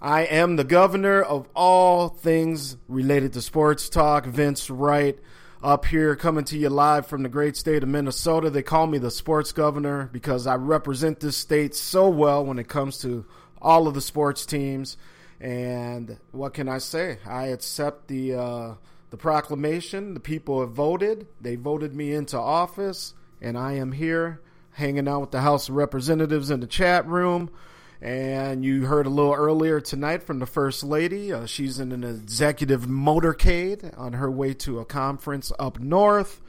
I am the governor of all things related to sports talk. Vince Wright up here coming to you live from the great state of Minnesota. They call me the sports governor because I represent this state so well when it comes to all of the sports teams. And what can I say? I accept the uh, the proclamation. The people have voted. They voted me into office, and I am here hanging out with the House of Representatives in the chat room. And you heard a little earlier tonight from the First Lady. Uh, she's in an executive motorcade on her way to a conference up north.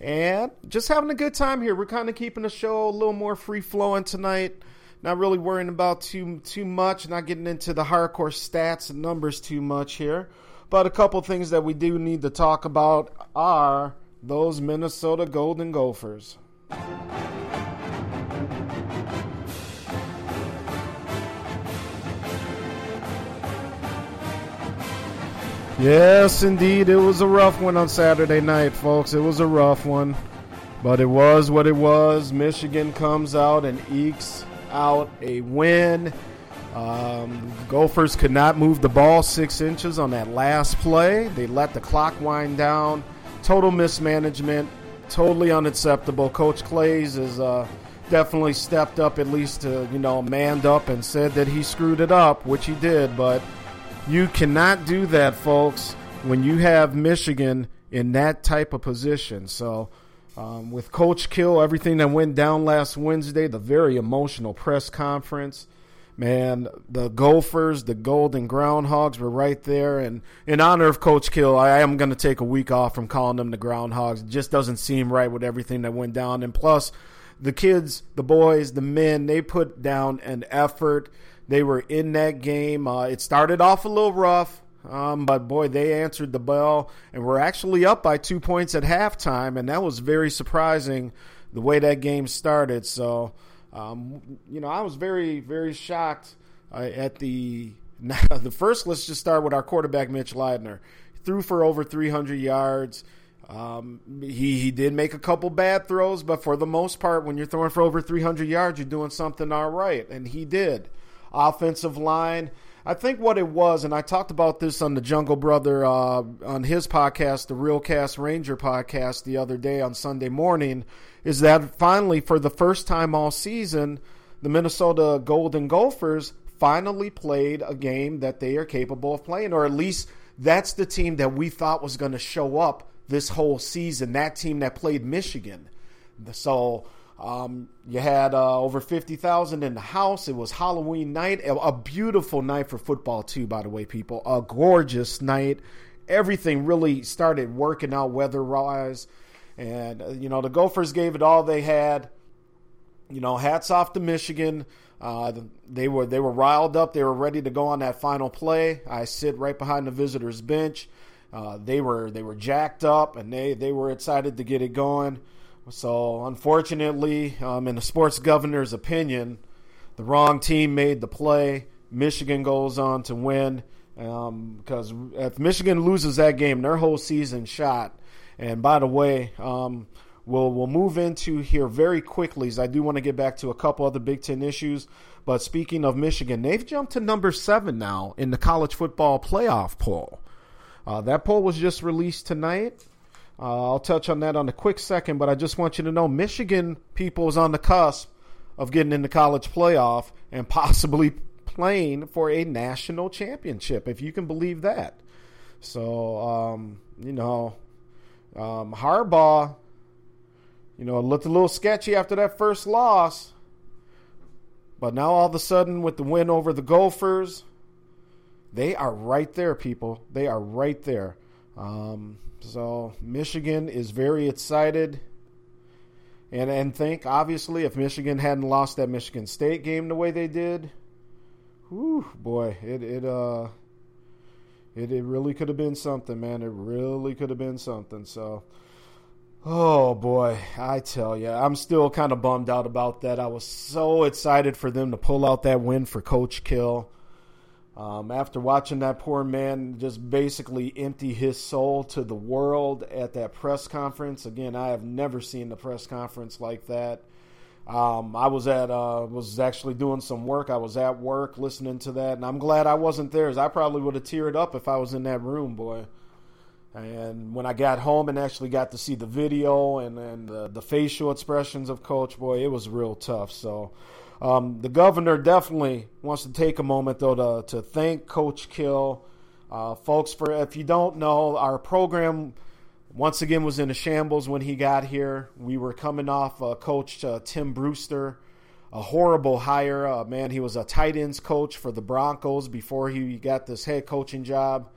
And just having a good time here. We're kind of keeping the show a little more free flowing tonight. Not really worrying about too too much, not getting into the hardcore stats and numbers too much here. But a couple things that we do need to talk about are those Minnesota Golden Gophers. Yes, indeed. It was a rough one on Saturday night, folks. It was a rough one. But it was what it was. Michigan comes out and ekes out a win. Um, Gophers could not move the ball six inches on that last play. They let the clock wind down. Total mismanagement. Totally unacceptable. Coach Claeys has uh, definitely stepped up, at least to, you know, manned up and said that he screwed it up, which he did. But you cannot do that, folks, when you have Michigan in that type of position. So, um, with Coach Kill, everything that went down last Wednesday, the very emotional press conference, man, the Gophers, the Golden Groundhogs were right there. And in honor of Coach Kill, I am going to take a week off from calling them the Groundhogs. It just doesn't seem right with everything that went down. And plus, the kids, the boys, the men, they put down an effort. They were in that game. Uh, it started off a little rough, um, but boy, they answered the bell and were actually up by two points at halftime, and that was very surprising the way that game started. So, um, you know, I was very, very shocked uh, at the [LAUGHS] the first. Let's just start with our quarterback, Mitch Leidner. Threw for over 300 yards. Um, he he did make a couple bad throws, but for the most part, when you're throwing for over 300 yards, you're doing something all right, and he did offensive line. I think what it was, and I talked about this on the Jungle Brother uh, on his podcast, the Real Cast Ranger podcast, the other day on Sunday morning, is that finally, for the first time all season, the Minnesota Golden Gophers finally played a game that they are capable of playing, or at least that's the team that we thought was going to show up this whole season. That team that played Michigan. So um, you had uh, over 50,000 in the house. It was Halloween night. A beautiful night for football, too, by the way, people. A gorgeous night. Everything really started working out weather wise. And, uh, you know, the Gophers gave it all they had. You know, hats off to Michigan. Uh, they were they were riled up. They were ready to go on that final play. I sit right behind the visitors' bench. Uh, they were they were jacked up and they, they were excited to get it going. So, unfortunately, um, in the sports governor's opinion, the wrong team made the play. Michigan goes on to win um, because if Michigan loses that game, their whole season shot. And by the way, um, we'll we'll move into here very quickly. As I do want to get back to a couple other Big Ten issues. But speaking of Michigan, they've jumped to number seven now in the college football playoff poll. Uh, that poll was just released tonight. Uh, I'll touch on that on a quick second, but I just want you to know Michigan people is on the cusp of getting in the college playoff and possibly playing for a national championship, if you can believe that. So, um, you know, um, Harbaugh, you know, looked a little sketchy after that first loss. But now all of a sudden, with the win over the Gophers, they are right there, people. They are right there. Um, so Michigan is very excited. and and think obviously if Michigan hadn't lost that Michigan State game the way they did, whew, boy, it it uh it it really could have been something, man. It really could have been something. So, oh boy, I tell you, I'm still kind of bummed out about that. I was so excited for them to pull out that win for Coach Kill. Um, after watching that poor man just basically empty his soul to the world at that press conference, again, I have never seen a press conference like that. Um, I was at uh, was actually doing some work. I was at work listening to that, and I'm glad I wasn't there. As I probably would have teared up if I was in that room, boy. And when I got home and actually got to see the video and, and the, the facial expressions of Coach, boy, it was real tough. So um, the governor definitely wants to take a moment, though, to, to thank Coach Kill. Uh, folks, for if you don't know, our program once again was in a shambles when he got here. We were coming off uh, Coach uh, Tim Brewster, a horrible hire. Uh, man, he was a tight ends coach for the Broncos before he got this head coaching job.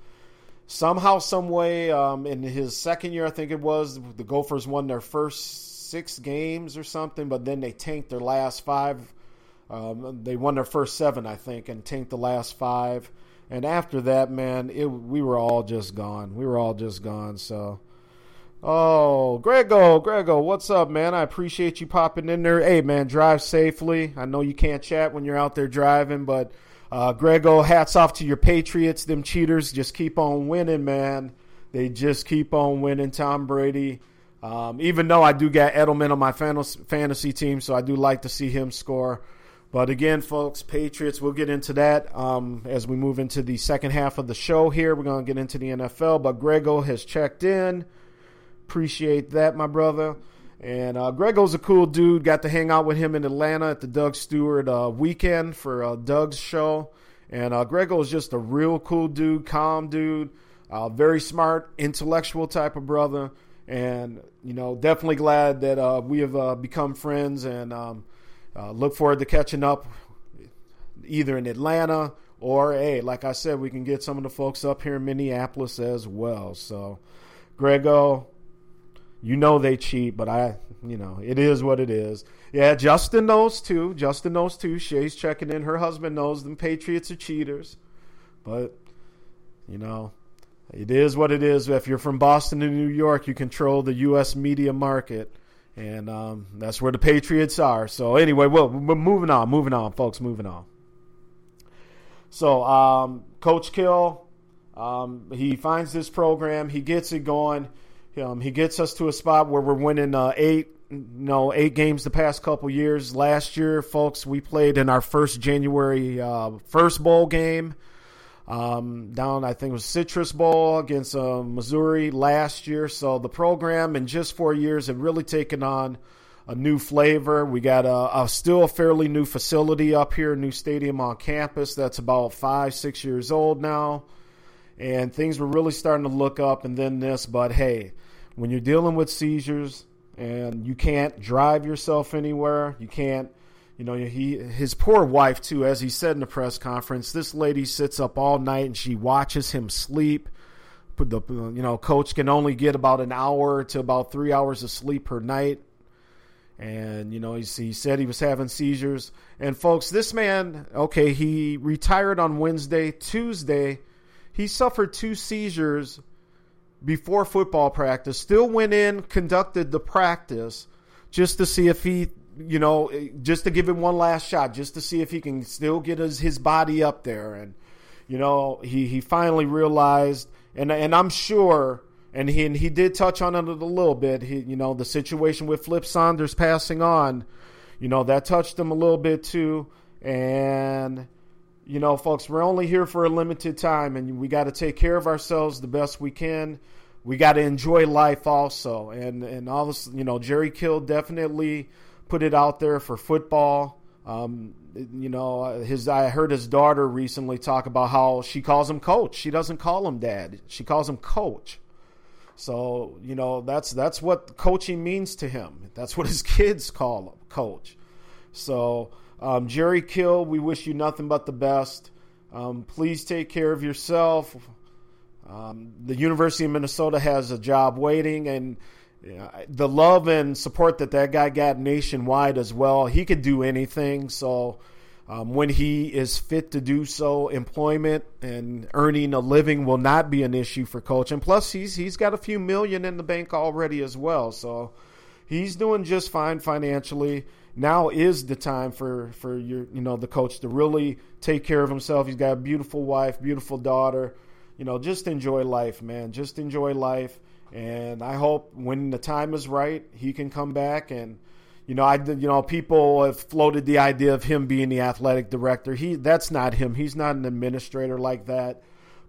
Somehow, some way, um, in his second year, I think it was, the Gophers won their first six games or something, but then they tanked their last five um, they won their first seven, I think, and tanked the last five. And after that, man, it, we were all just gone. We were all just gone. So, oh, Grego, Grego, what's up, man? I appreciate you popping in there. Hey, man, drive safely. I know you can't chat when you're out there driving, but uh, Grego, hats off to your Patriots. Them cheaters just keep on winning, man. They just keep on winning. Tom Brady. Um, even though I do get Edelman on my fantasy team, so I do like to see him score. But again, folks, Patriots, we'll get into that um, as we move into the second half of the show here. We're going to get into the NFL, but Grego has checked in. Appreciate that, my brother. And uh, Grego's a cool dude. Got to hang out with him in Atlanta at the Doug Stewart uh, weekend for uh, Doug's show. And uh, Grego is just a real cool dude, calm dude, uh, very smart, intellectual type of brother. And, you know, definitely glad that uh, we have uh, become friends and um, look forward to catching up either in Atlanta or, hey, like I said, we can get some of the folks up here in Minneapolis as well. So, Grego, you know they cheat, but I, you know, it is what it is. Yeah, Justin knows too. Justin knows too. Shay's checking in. Her husband knows them Patriots are cheaters. But, you know, it is what it is. If you're from Boston to New York, you control the U.S. media market and um, that's where the Patriots are. So anyway, well, we're moving on, moving on, folks, moving on. So um, Coach Kill, um, he finds this program, he gets it going, um, he gets us to a spot where we're winning uh, eight, no, eight games the past couple years. Last year, folks, we played in our first January uh, first bowl game um, down, I think it was Citrus Bowl against uh, Missouri last year. So the program in just four years have really taken on a new flavor. We got a, a still a fairly new facility up here, new stadium on campus that's about five, six years old now. And things were really starting to look up. And then this, but hey, when you're dealing with seizures and you can't drive yourself anywhere, you can't you know, he his poor wife too, as he said in the press conference. This lady sits up all night and she watches him sleep. The you know, coach can only get about an hour to about three hours of sleep per night. And you know, he, he said he was having seizures. And folks, this man, okay, he retired on Wednesday. Tuesday, he suffered two seizures before football practice. Still went in, conducted the practice just to see if he you know, just to give him one last shot, just to see if he can still get his, his body up there. And, you know, he, he finally realized, and, and I'm sure, and he, and he did touch on it a little bit, he, you know, the situation with Flip Saunders passing on, you know, that touched him a little bit too. And, you know, folks, we're only here for a limited time, and we got to take care of ourselves the best we can. We got to enjoy life also, and and all this, you know, Jerry Kill definitely put it out there for football. Um, you know, his I heard his daughter recently talk about how she calls him coach. She doesn't call him dad. She calls him coach. So you know that's that's what coaching means to him. That's what his [LAUGHS] kids call him, coach. So um, Jerry Kill, we wish you nothing but the best. Um, please take care of yourself. Um, the University of Minnesota has a job waiting, and yeah, the love and support that that guy got nationwide as well. He could do anything. So um, when he is fit to do so, employment and earning a living will not be an issue for coach. And plus, he's he's got a few million in the bank already as well. So he's doing just fine financially. Now is the time for for your you know the coach to really take care of himself. He's got a beautiful wife, beautiful daughter. You know, just enjoy life, man. Just enjoy life. And I hope when the time is right, he can come back and you know, I you know people have floated the idea of him being the athletic director. He that's not him. He's not an administrator like that.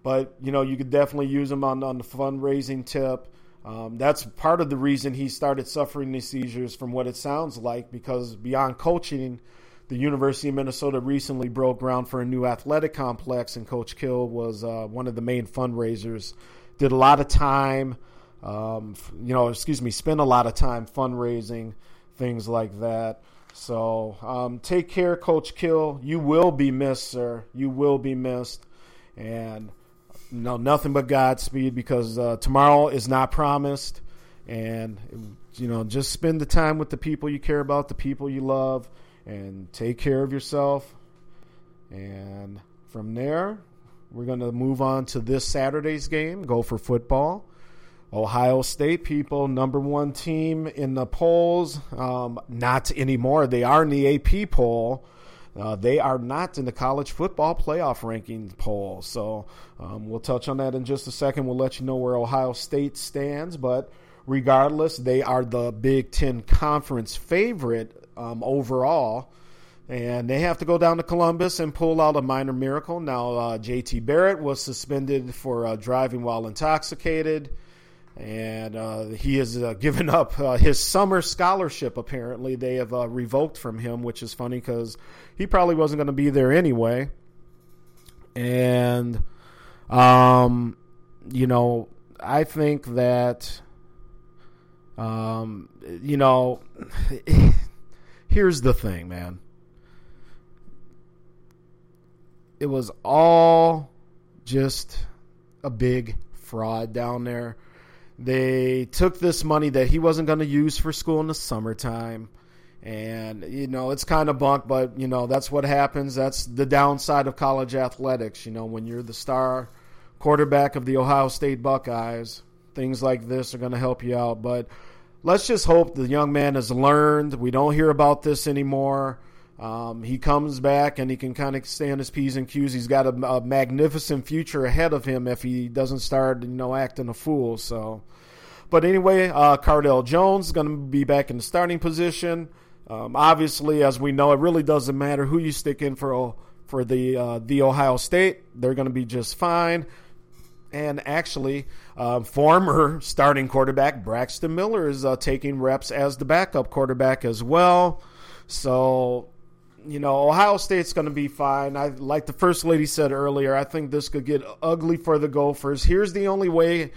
But you know, you could definitely use him on on the fundraising tip. Um, that's part of the reason he started suffering these seizures, from what it sounds like, because beyond coaching, the University of Minnesota recently broke ground for a new athletic complex, and Coach Kill was uh, one of the main fundraisers. Did a lot of time, um, you know, excuse me, spent a lot of time fundraising, things like that. So um, take care, Coach Kill. You will be missed, sir. You will be missed. And no, nothing but Godspeed because uh, tomorrow is not promised. And, you know, just spend the time with the people you care about, the people you love, and take care of yourself. And from there, we're going to move on to this Saturday's game, Gopher football. Ohio State people, number one team in the polls. Um, not anymore. They are in the AP poll. Uh, they are not in the college football playoff rankings poll. So um, we'll touch on that in just a second. We'll let you know where Ohio State stands. But regardless, they are the Big Ten Conference favorite um, overall. And they have to go down to Columbus and pull out a minor miracle. Now, uh, JT Barrett was suspended for uh, driving while intoxicated and uh, he has uh, [LAUGHS] given up uh, his summer scholarship. Apparently, they have uh, revoked from him, which is funny because he probably wasn't going to be there anyway. And, um, you know, I think that, um, you know, [LAUGHS] here's the thing, man. It was all just a big fraud down there they took this money that he wasn't going to use for school in the summertime. And, you know, it's kind of bunk, but, you know, that's what happens. That's the downside of college athletics. You know, when you're the star quarterback of the Ohio State Buckeyes, things like this are going to help you out. But let's just hope the young man has learned. We don't hear about this anymore. Um, he comes back and he can kind of stay on his P's and Q's. He's got a, a, magnificent future ahead of him if he doesn't start, you know, acting a fool. So, but anyway, uh, Cardale Jones is going to be back in the starting position. Um, obviously, as we know, it really doesn't matter who you stick in for for the uh, the Ohio State. They're going to be just fine. And actually, uh, former starting quarterback Braxton Miller is uh, taking reps as the backup quarterback as well. So you know, Ohio State's going to be fine. I like the first lady said earlier. I think this could get ugly for the Gophers. Here's the only way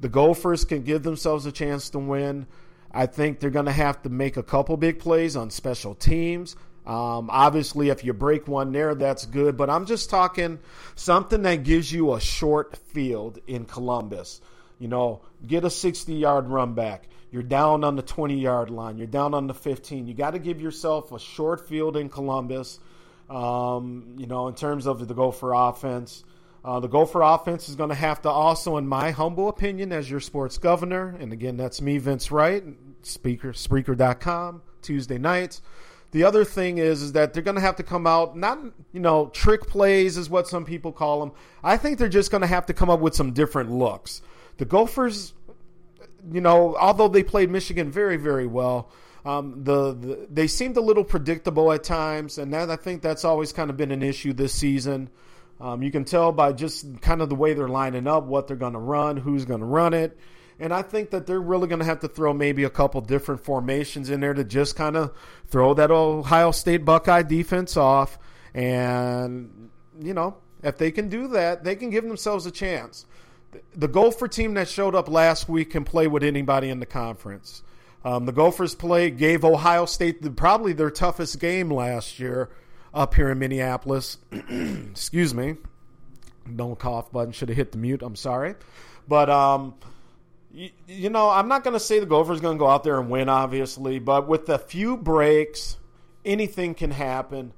the Gophers can give themselves a chance to win. I think they're going to have to make a couple big plays on special teams. Um, obviously, if you break one there, that's good. But I'm just talking something that gives you a short field in Columbus. You know, get a 60 yard run back. You're down on the 20 yard line. You're down on the 15. You got to give yourself a short field in Columbus, um, you know, in terms of the Gopher offense. Uh, the Gopher offense is going to have to also, in my humble opinion, as your sports governor, and again, that's me, Vince Wright, speaker, Spreaker.com, Tuesday nights. The other thing is, is that they're going to have to come out, not, you know, trick plays is what some people call them. I think they're just going to have to come up with some different looks. The Gophers you know, although they played Michigan very, very well, um, the, the, they seemed a little predictable at times, and that I think that's always kind of been an issue this season. Um, you can tell by just kind of the way they're lining up, what they're going to run, who's going to run it. And I think that they're really going to have to throw maybe a couple different formations in there to just kind of throw that Ohio State Buckeye defense off. And, you know, if they can do that, they can give themselves a chance the Gopher team that showed up last week can play with anybody in the conference. Um, the Gophers play gave Ohio State the, probably their toughest game last year up here in Minneapolis. [CLEARS THROAT] Excuse me. Don't cough button should have hit the mute. I'm sorry, but um, you, you know, I'm not going to say the Gophers are going to go out there and win, obviously, but with a few breaks, anything can happen.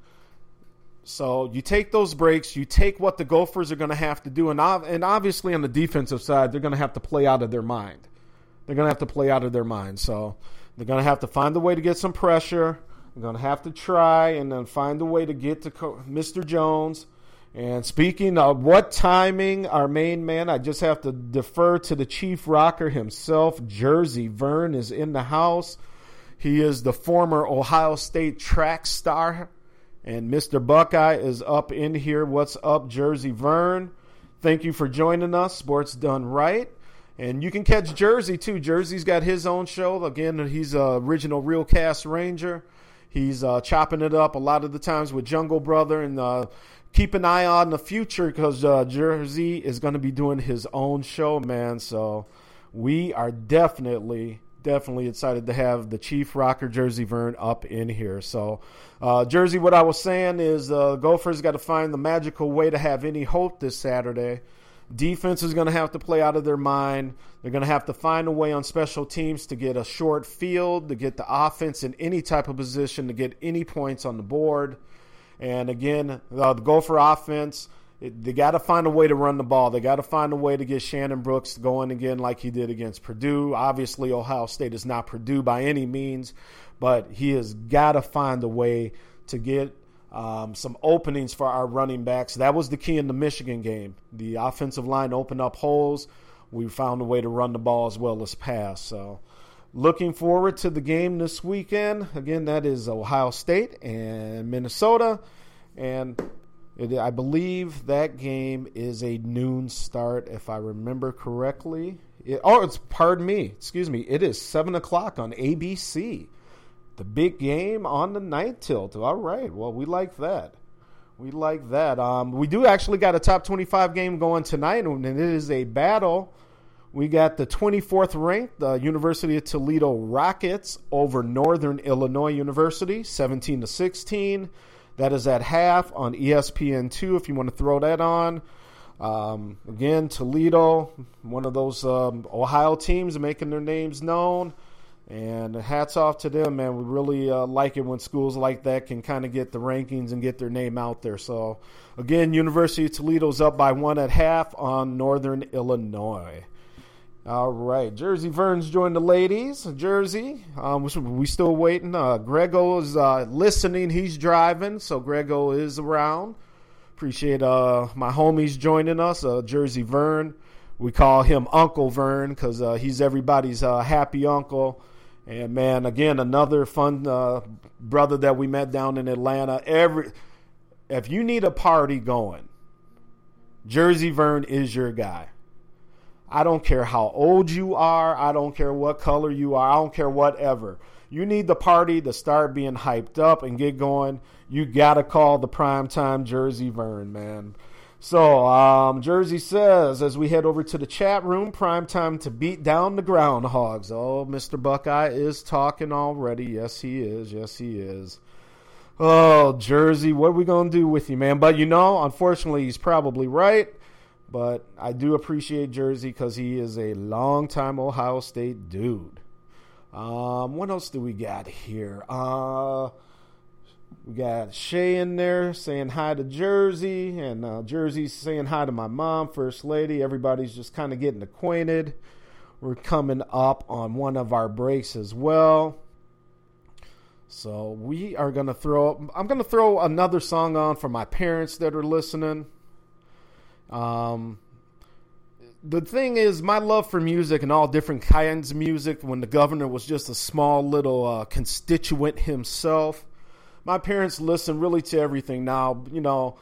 So you take those breaks, you take what the Gophers are going to have to do, and and obviously on the defensive side, they're going to have to play out of their mind. They're going to have to play out of their mind. So they're going to have to find a way to get some pressure. They're going to have to try and then find a way to get to Mr. Jones. And speaking of what timing, our main man, I just have to defer to the chief rocker himself. Jersey Vern is in the house. He is the former Ohio State track star and Mr. Buckeye is up in here. What's up, Jersey Vern? Thank you for joining us. Sports Done Right. And you can catch Jersey too. Jersey's got his own show. Again, he's a original Real Cast Ranger. He's uh, chopping it up a lot of the times with Jungle Brother. And uh, keep an eye on the future because uh, Jersey is going to be doing his own show, man. So we are definitely definitely excited to have the Chief Rocker Jersey Vern up in here. So, uh, Jersey, what I was saying is uh, Gophers got to find the magical way to have any hope this Saturday. Defense is going to have to play out of their mind. They're going to have to find a way on special teams to get a short field, to get the offense in any type of position, to get any points on the board. And again, uh, the Gopher offense they got to find a way to run the ball. They got to find a way to get Shannon Brooks going again, like he did against Purdue. Obviously, Ohio State is not Purdue by any means, but he has got to find a way to get um, some openings for our running backs. That was the key in the Michigan game. The offensive line opened up holes. We found a way to run the ball as well as pass. So, looking forward to the game this weekend. Again, that is Ohio State and Minnesota. And it, I believe that game is a noon start, if I remember correctly. It, oh, it's pardon me, excuse me. It is seven o'clock on ABC. The big game on the night tilt. All right, well, we like that. We like that. Um, we do actually got a top twenty-five game going tonight, and it is a battle. We got the 24th ranked the University of Toledo Rockets over Northern Illinois University, 17 to 16. That is at half on ESPN2 if you want to throw that on. Um, again, Toledo, one of those um, Ohio teams making their names known. And hats off to them, man. We really uh, like it when schools like that can kind of get the rankings and get their name out there. So, again, University of Toledo's up by one at half on Northern Illinois. All right, Jersey Vern's joined the ladies. Jersey, um, we still waiting. Uh, Grego is uh, listening. He's driving, so Grego is around. Appreciate uh, my homies joining us. Uh, Jersey Vern, we call him Uncle Vern because uh, he's everybody's uh, happy uncle. And man, again, another fun uh, brother that we met down in Atlanta. Every if you need a party going, Jersey Vern is your guy. I don't care how old you are. I don't care what color you are. I don't care whatever. You need the party to start being hyped up and get going. You got to call the primetime Jersey Vern, man. So, um, Jersey says, as we head over to the chat room, prime time to beat down the groundhogs. Oh, Mr. Buckeye is talking already. Yes, he is. Yes, he is. Oh, Jersey, what are we going to do with you, man? But you know, unfortunately, he's probably right. But I do appreciate Jersey because he is a long-time Ohio State dude. Um, what else do we got here? Uh, we got Shay in there saying hi to Jersey, and uh, Jersey's saying hi to my mom, First Lady. Everybody's just kind of getting acquainted. We're coming up on one of our breaks as well. So we are gonna throw. I'm gonna throw another song on for my parents that are listening. Um, the thing is, my love for music and all different kinds of music, when the governor was just a small little uh, constituent himself, my parents listened really to everything. Now, you know,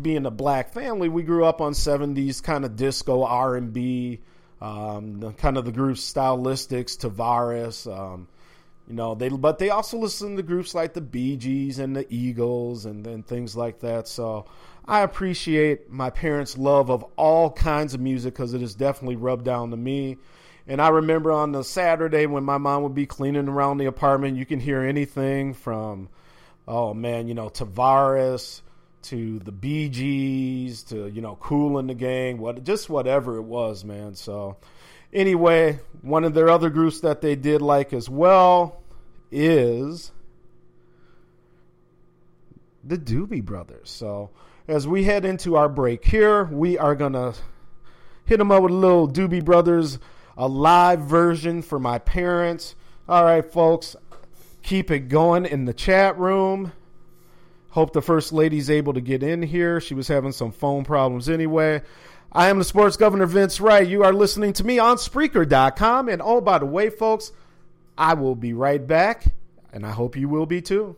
being a black family, we grew up on '70s kind of disco, R and B, um, kind of the group Stylistics, Tavares. Um, you know, they but they also listen to groups like the Bee Gees and the Eagles and, and things like that. So I appreciate my parents' love of all kinds of music because it has definitely rubbed down to me. And I remember on the Saturday when my mom would be cleaning around the apartment, you can hear anything from, oh man, you know, Tavares to the Bee Gees to, you know, Kool & the Gang, what, just whatever it was, man. So, anyway, one of their other groups that they did like as well is the Doobie Brothers. So, as we head into our break here, we are going to hit them up with a little Doobie Brothers, a live version for my parents. All right, folks, keep it going in the chat room. Hope the first lady's able to get in here. She was having some phone problems anyway. I am the sports governor, Vince Wright. You are listening to me on Spreaker.com. And oh, by the way, folks, I will be right back, and I hope you will be too.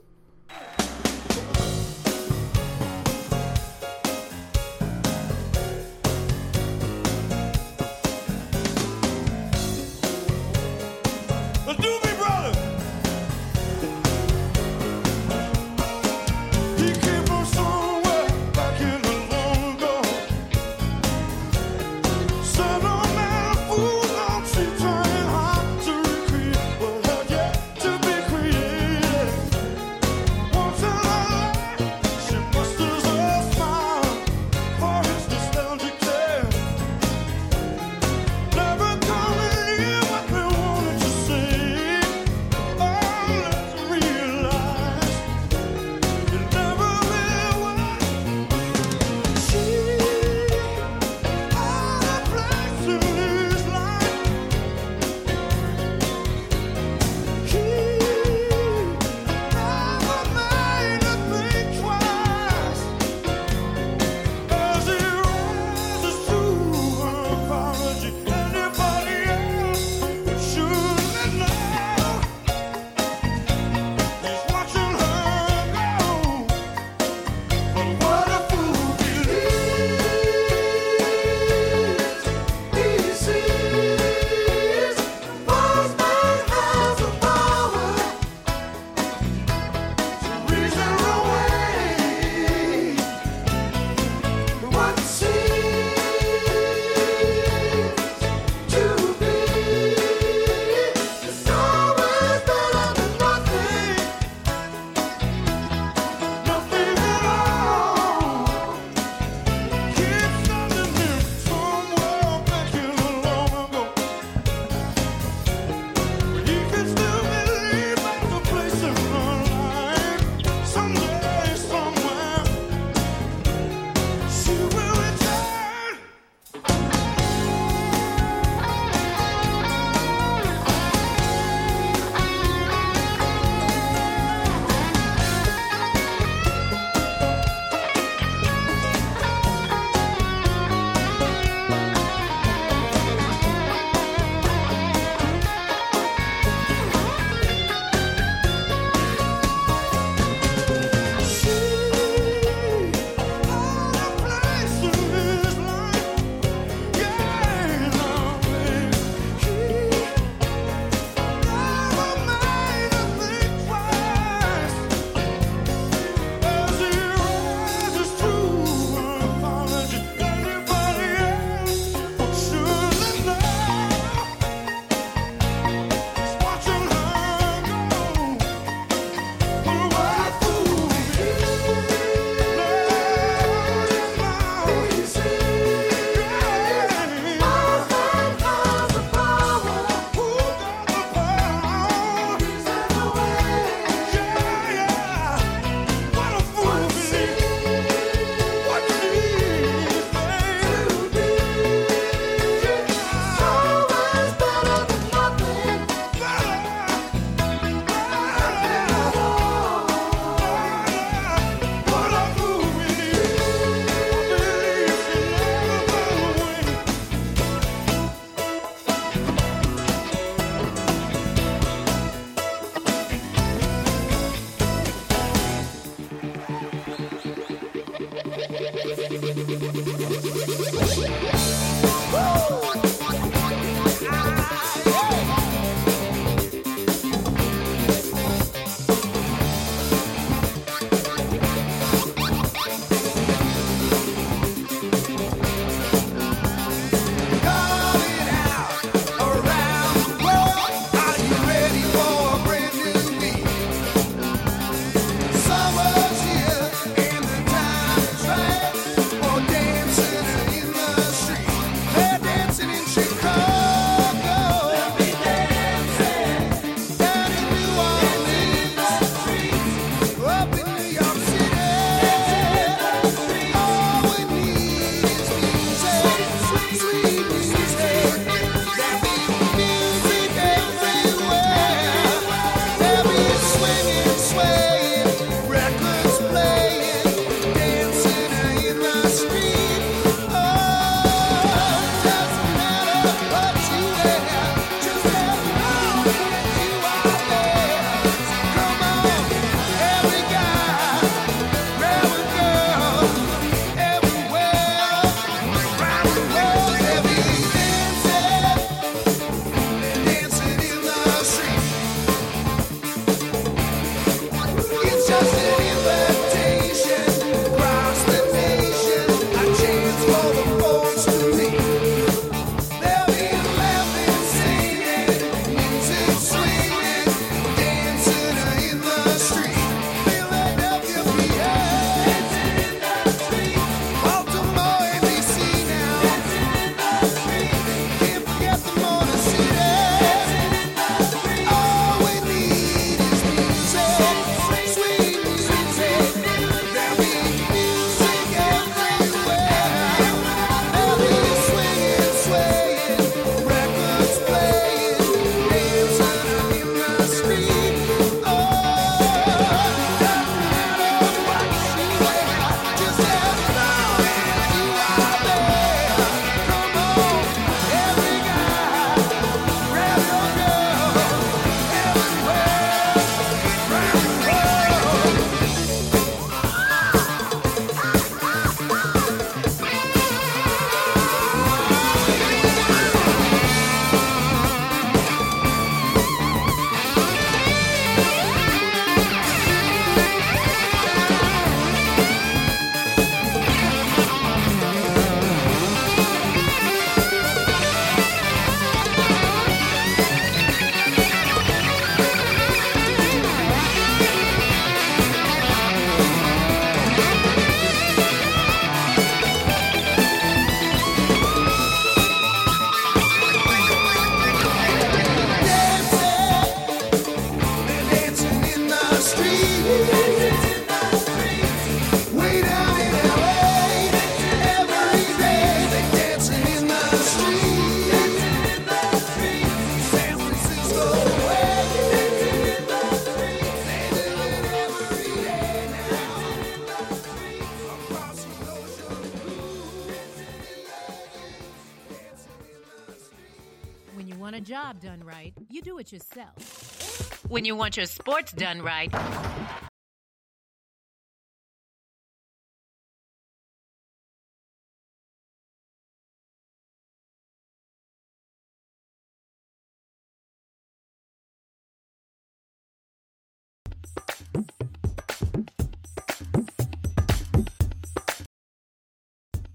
When you want your sports done right,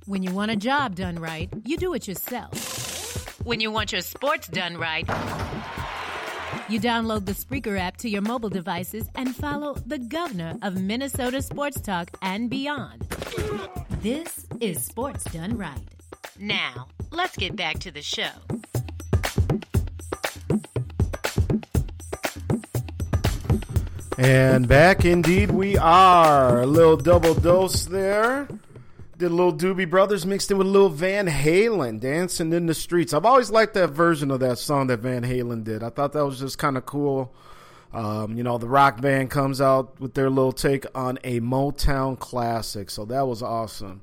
when you want a job done right, you do it yourself. When you want your sports done right, you download the Spreaker app to your mobile devices and follow the governor of Minnesota Sports Talk and beyond. This is Sports Done Right. Now, let's get back to the show. And back indeed we are. A little double dose there. A little Doobie Brothers mixed in with a little Van Halen dancing in the streets. I've always liked that version of that song that Van Halen did. I thought that was just kind of cool. Um, you know, the rock band comes out with their little take on a Motown classic. So that was awesome.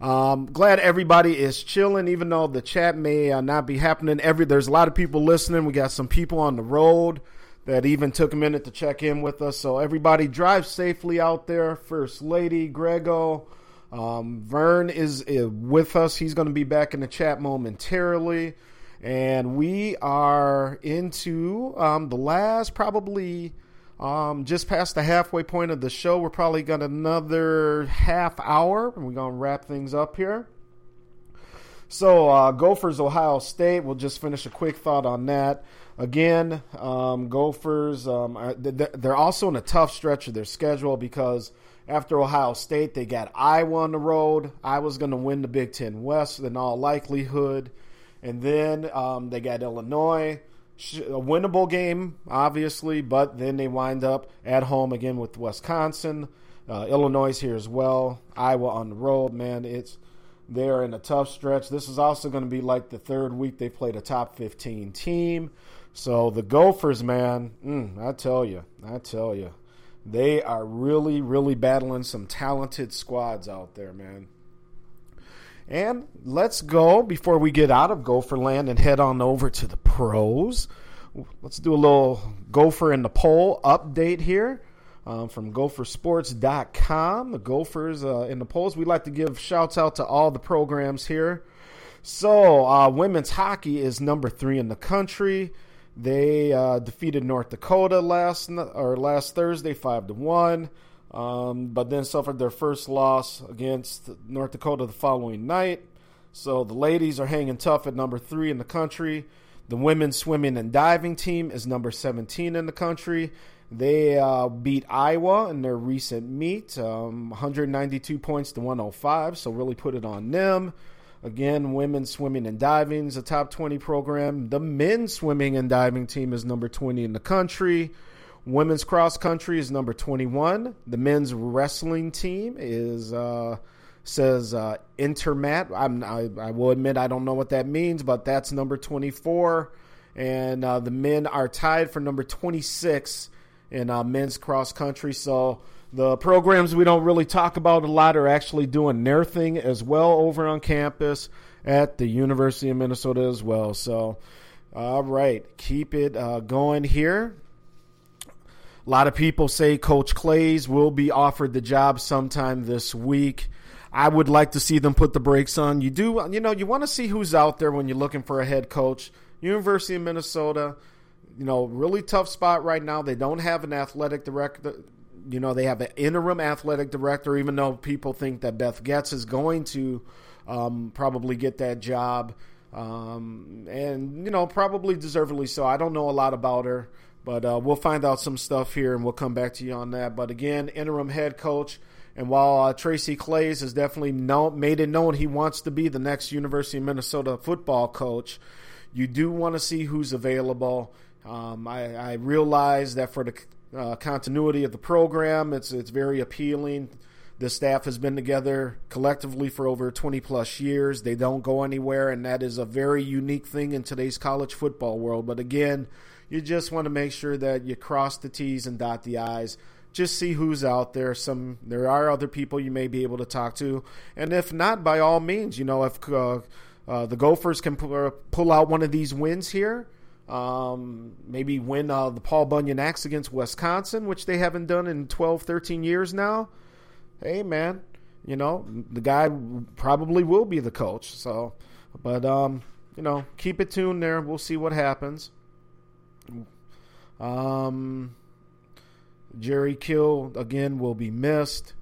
Um, glad everybody is chilling, even though the chat may uh, not be happening. Every there's a lot of people listening. We got some people on the road that even took a minute to check in with us. So everybody drive safely out there. First Lady Grego, um, Vern is with us. He's going to be back in the chat momentarily, and we are into um, the last probably. Um, just past the halfway point of the show, we're probably got another half hour, and we're gonna wrap things up here. So, uh, Gophers, Ohio State. We'll just finish a quick thought on that. Again, um, Gophers, um, are- they're also in a tough stretch of their schedule because after Ohio State, they got Iowa on the road. Iowa's going to win the Big Ten West in all likelihood. And then um, they got Illinois. A winnable game, obviously, but then they wind up at home again with Wisconsin. Uh, Illinois is here as well. Iowa on the road, man. It's they're in a tough stretch. This is also going to be like the third week they played a top 15 team. So the Gophers, man, mm, I tell you, I tell you, they are really, really battling some talented squads out there, man. And let's go before we get out of Gopherland and head on over to the pros. Let's do a little Gopher in the poll update here um, from gophersports.com. The Gophers uh, in the polls. We'd like to give shouts out to all the programs here. So, uh, women's hockey is number three in the country. They uh, defeated North Dakota last or last Thursday, five to one, um, but then suffered their first loss against North Dakota the following night. So the ladies are hanging tough at number three in the country. The women's swimming and diving team is number 17 in the country. They uh, beat Iowa in their recent meet, um, 192 points to 105. So really put it on them. Again, women's swimming and diving is a top 20 program. The men's swimming and diving team is number 20 in the country. Women's cross country is number 21. The men's wrestling team is uh, says uh, InterMat. I'm, I, I will admit I don't know what that means, but that's number 24. And uh, the men are tied for number 26 in uh, men's cross country. So the programs we don't really talk about a lot are actually doing their thing as well over on campus at the University of Minnesota as well. So, all right, keep it uh, going here. A lot of people say Coach Claeys will be offered the job sometime this week. I would like to see them put the brakes on. You do, you know, you want to see who's out there when you're looking for a head coach. University of Minnesota, you know, really tough spot right now. They don't have an athletic director. You know, they have an interim athletic director, even though people think that Beth Goetz is going to um, probably get that job. Um, and, you know, probably deservedly so. I don't know a lot about her, but uh, we'll find out some stuff here and we'll come back to you on that. But again, interim head coach. And while uh, Tracy Claeys has definitely know, made it known he wants to be the next University of Minnesota football coach, you do want to see who's available. Um, I, I realize that for the uh, continuity of the program. It's it's very appealing. The staff has been together collectively for over 20 plus years. They don't go anywhere, and that is a very unique thing in today's college football world. But again, you just want to make sure that you cross the T's and dot the I's. Just see who's out there. Some there are other people you may be able to talk to, and if not, by all means, you know if uh, uh, the Gophers can pull out one of these wins here, um, maybe win uh, the Paul Bunyan Axe against Wisconsin, which they haven't done in 12, 13 years now. Hey, man, you know, the guy probably will be the coach. So, but, um, you know, keep it tuned there. We'll see what happens. Um, Jerry Kill, again, will be missed.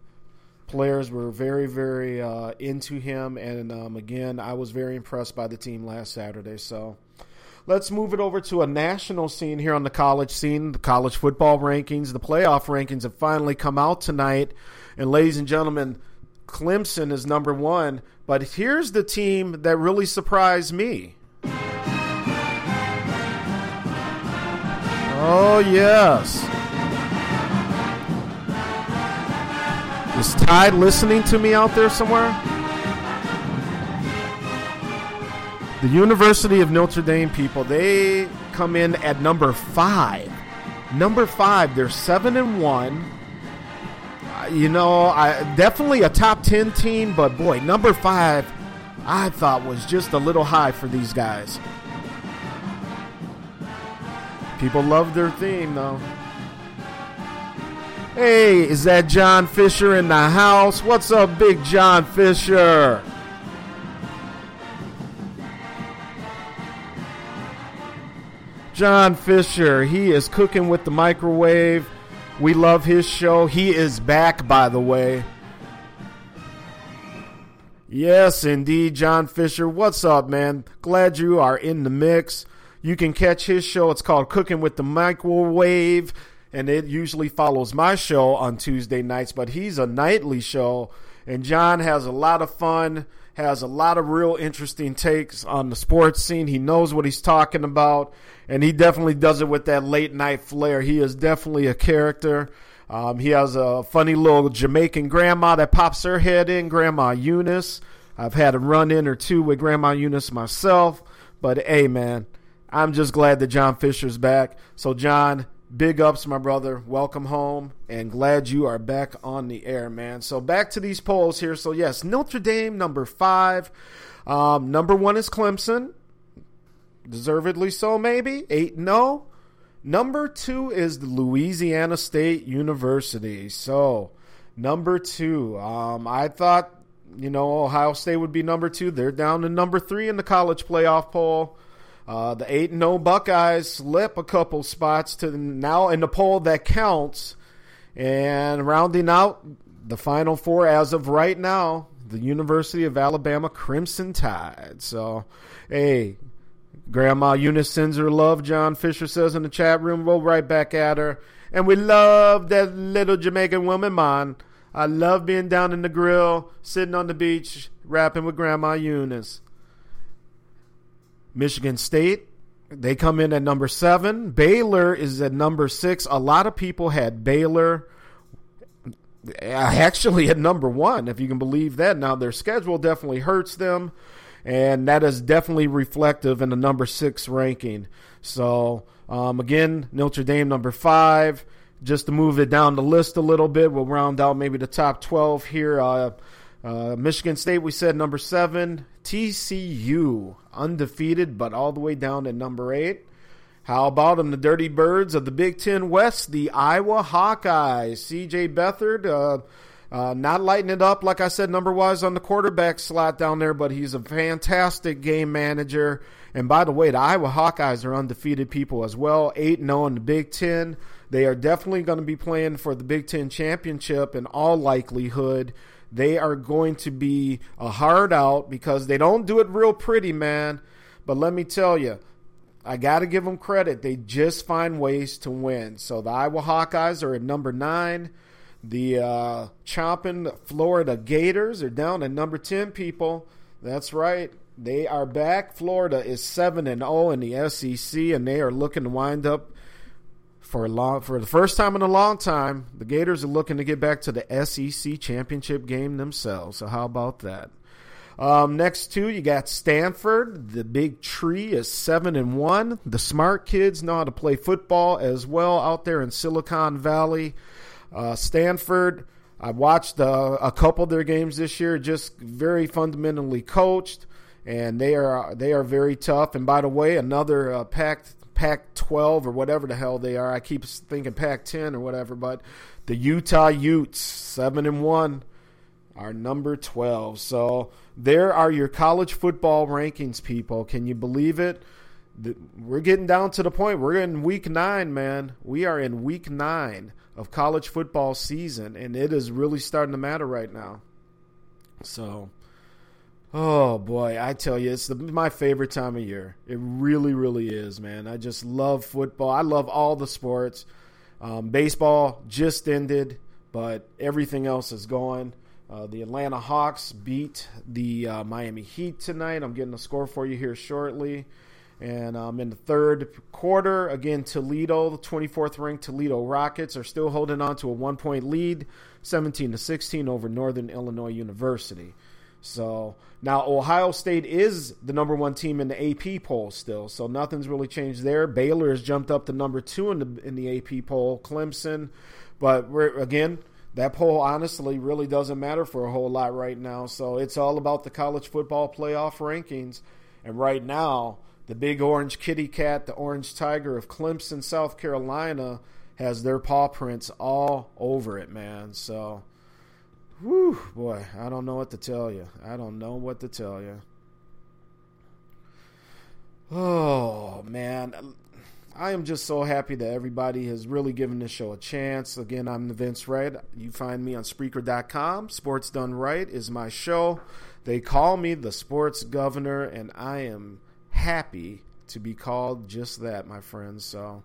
Players were very, very uh, into him. And um, again, I was very impressed by the team last Saturday. So, Let's move it over to a national scene here on the college scene. The college football rankings, the playoff rankings have finally come out tonight. And ladies and gentlemen, Clemson is number one. But here's the team that really surprised me. Oh, yes. Is Tide listening to me out there somewhere? The University of Notre Dame people, they come in at number five. Number five, they're seven and one. Uh, You know, I definitely a top ten team, but boy, number five, I thought was just a little high for these guys. People love their theme, though. Hey, is that John Fisher in the house? What's up, Big John Fisher? John Fisher, he is cooking with the microwave. We love his show. He is back, by the way. Yes, indeed, John Fisher. What's up, man? Glad you are in the mix. You can catch his show. It's called Cooking with the Microwave, and it usually follows my show on Tuesday nights, but he's a nightly show. And John has a lot of fun, has a lot of real interesting takes on the sports scene. He knows what he's talking about, and he definitely does it with that late night flair. He is definitely a character. Um, he has a funny little Jamaican grandma that pops her head in, Grandma Eunice. I've had a run in or two with Grandma Eunice myself, but hey, man, I'm just glad that John Fisher's back. So, John, big ups, my brother. Welcome home, and glad you are back on the air, man. So, back to these polls here. So, yes, Notre Dame, number five. Um, number one is Clemson. Deservedly so, maybe. 8 0. Number two is the Louisiana State University. So, number two. Um, I thought, you know, Ohio State would be number two. They're down to number three in the college playoff poll. Uh, the 8 0 Buckeyes slip a couple spots to now in the poll that counts. And rounding out the final four as of right now, the University of Alabama Crimson Tide. So, hey, Grandma Eunice sends her love, John Fisher says in the chat room. We'll right back at her. And we love that little Jamaican woman, man. I love being down in the grill, sitting on the beach, rapping with Grandma Eunice. Michigan State, they come in at number seven. Baylor is at number six. A lot of people had Baylor [LAUGHS] actually at number one, if you can believe that. Now, their schedule definitely hurts them, and that is definitely reflective in the number six ranking. So, um, again, Notre Dame number five. Just to move it down the list a little bit, we'll round out maybe the top 12 here. Uh, uh, Michigan State, we said number seven. TCU, undefeated, but all the way down to number eight. How about them, the Dirty Birds of the Big Ten West, the Iowa Hawkeyes? CJ Beathard, uh, uh, not lighting it up, like I said, number wise on the quarterback slot down there, but he's a fantastic game manager. And by the way, the Iowa Hawkeyes are undefeated people as well, 8 0 in the Big Ten. They are definitely going to be playing for the Big Ten championship in all likelihood. They are going to be a hard out because they don't do it real pretty, man. But let me tell you, I got to give them credit. They just find ways to win. So the Iowa Hawkeyes are at number nine. The uh, chomping Florida Gators are down at number 10, people. That's right. They are back. Florida is 7 and 0 in the SEC, and they are looking to wind up for a long for the first time in a long time, the Gators are looking to get back to the SEC championship game themselves. So how about that? Um, next two, you got Stanford. The big tree is seven and one. The smart kids know how to play football as well out there in Silicon Valley. Uh, Stanford, I watched uh, a couple of their games this year. Just very fundamentally coached, and they are they are very tough. And by the way, another uh, Pac Pac twelve or whatever the hell they are. I keep thinking Pac ten or whatever, but the Utah Utes seven and one are number 12. So there are your college football rankings, people. Can you believe it? We're getting down to the point. We're in week nine, man. We are in week nine of college football season, and it is really starting to matter right now. So, oh boy, I tell you, it's the, my favorite time of year. It really, really is, man. I just love football. I love all the sports. Um, baseball just ended, but everything else is going. Uh, the Atlanta Hawks beat the uh, Miami Heat tonight. I'm getting a score for you here shortly. And um, in the third quarter, again, Toledo, the 24th ranked Toledo Rockets, are still holding on to a one point lead, 17 to 16 over Northern Illinois University. So now Ohio State is the number one team in the AP poll still. So nothing's really changed there. Baylor has jumped up to number two in the in the AP poll. Clemson, but again that poll honestly really doesn't matter for a whole lot right now. So it's all about the college football playoff rankings. And right now, the big orange kitty cat, the orange tiger of Clemson, South Carolina, has their paw prints all over it, man. So, whew, boy, I don't know what to tell you. I don't know what to tell you. Oh, man. I am just so happy that everybody has really given this show a chance. Again, I'm Vince Wright. You find me on Spreaker.com. Sports Done Right is my show. They call me the Sports Governor, and I am happy to be called just that, my friends. So,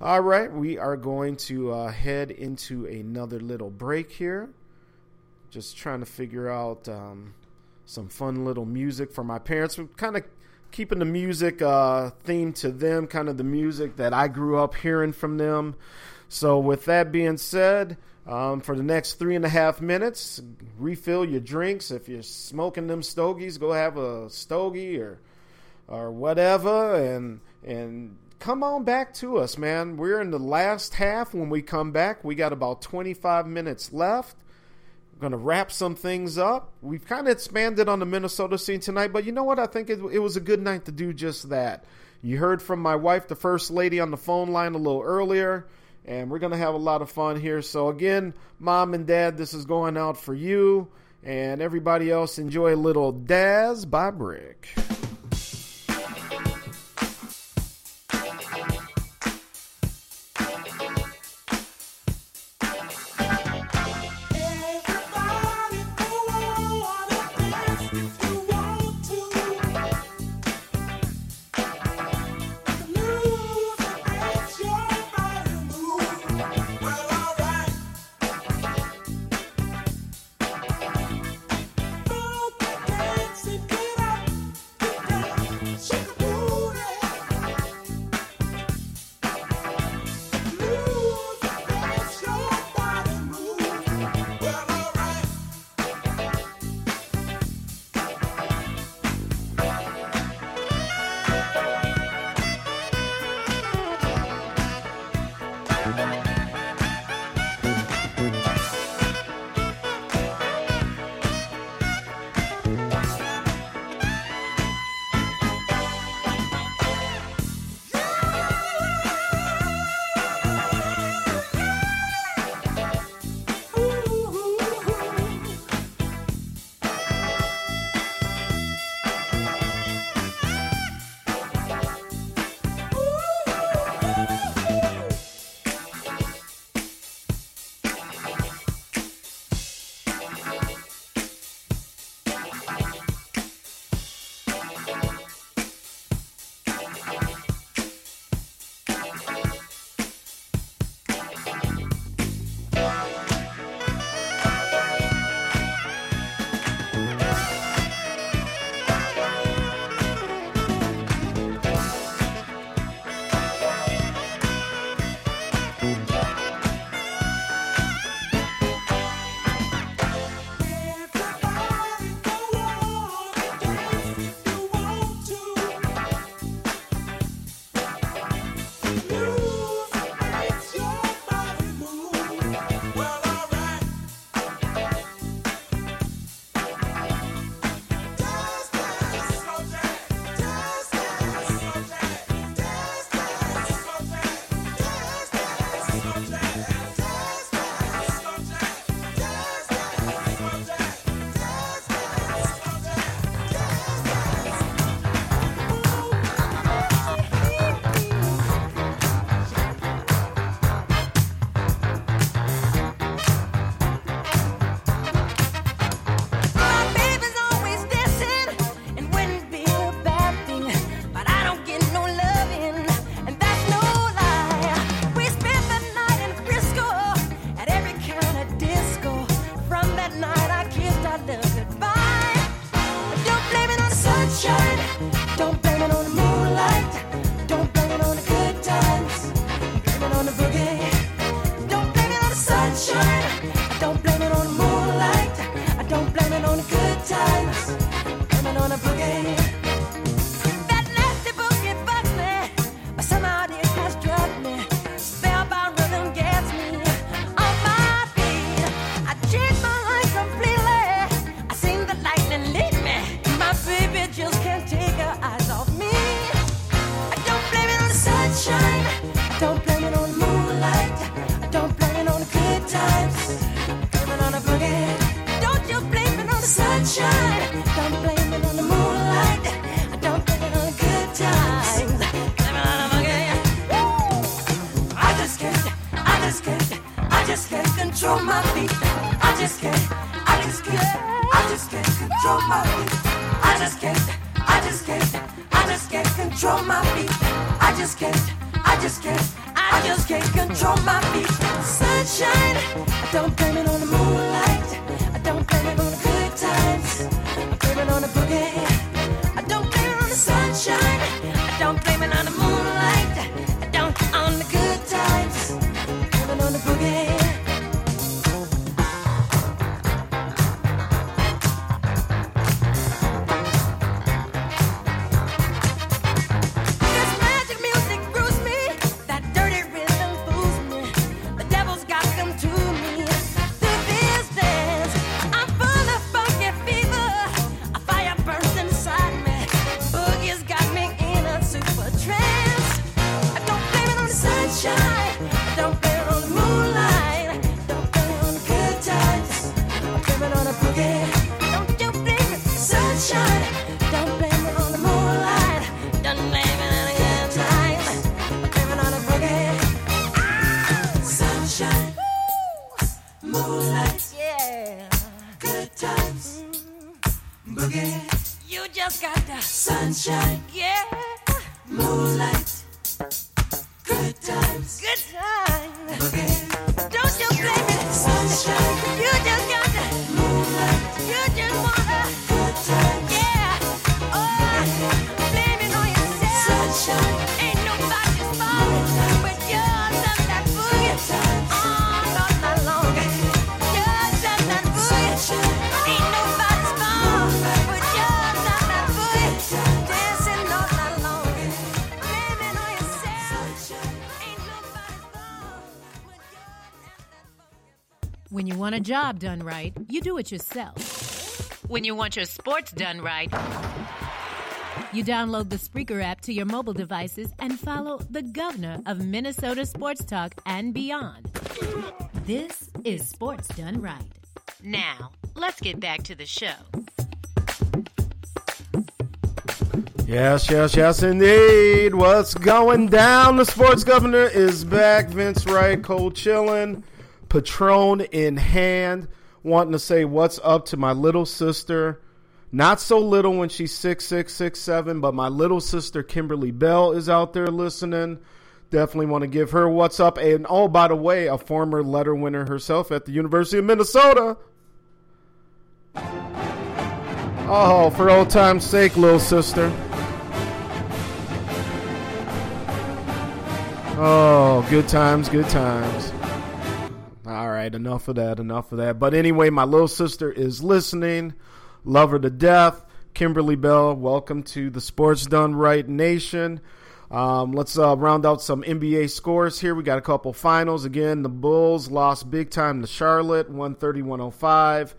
all right, we are going to uh, head into another little break here. Just trying to figure out um, some fun little music for my parents. We're kind of keeping the music uh, theme to them, kind of the music that I grew up hearing from them. So, with that being said, um, for the next three and a half minutes, refill your drinks. If you're smoking them stogies, go have a stogie or or whatever, and and come on back to us, man. We're in the last half. When we come back, we got about 25 minutes left. Going to wrap some things up. We've kind of expanded on the Minnesota scene tonight, but you know what? I think it, it was a good night to do just that. You heard from my wife, the First Lady, on the phone line a little earlier, and we're going to have a lot of fun here. So, again, Mom and Dad, this is going out for you, and everybody else, enjoy a little Dazz by Brick. Sunshine, job done right, you do it yourself. When you want your sports done right, you download the Spreaker app to your mobile devices and follow the governor of Minnesota Sports Talk and beyond. This is Sports Done Right. Now, let's get back to the show. Yes, yes, yes, indeed. What's going down? The sports governor is back. Vince Wright, cold chilling, Patron in hand, wanting to say what's up to my little sister. Not so little when she's six, six, six, seven, but my little sister Kimberly Bell is out there listening. Definitely want to give her what's up. And oh, by the way, a former letter winner herself at the University of Minnesota. Oh, for old time's sake, little sister. Oh, good times, good times. All right, enough of that, enough of that. But anyway, my little sister is listening. Love her to death. Kimberly Bell, welcome to the Sports Done Right Nation. Um, let's uh, round out some NBA scores here. We got a couple finals. Again, the Bulls lost big time to Charlotte, 130 105.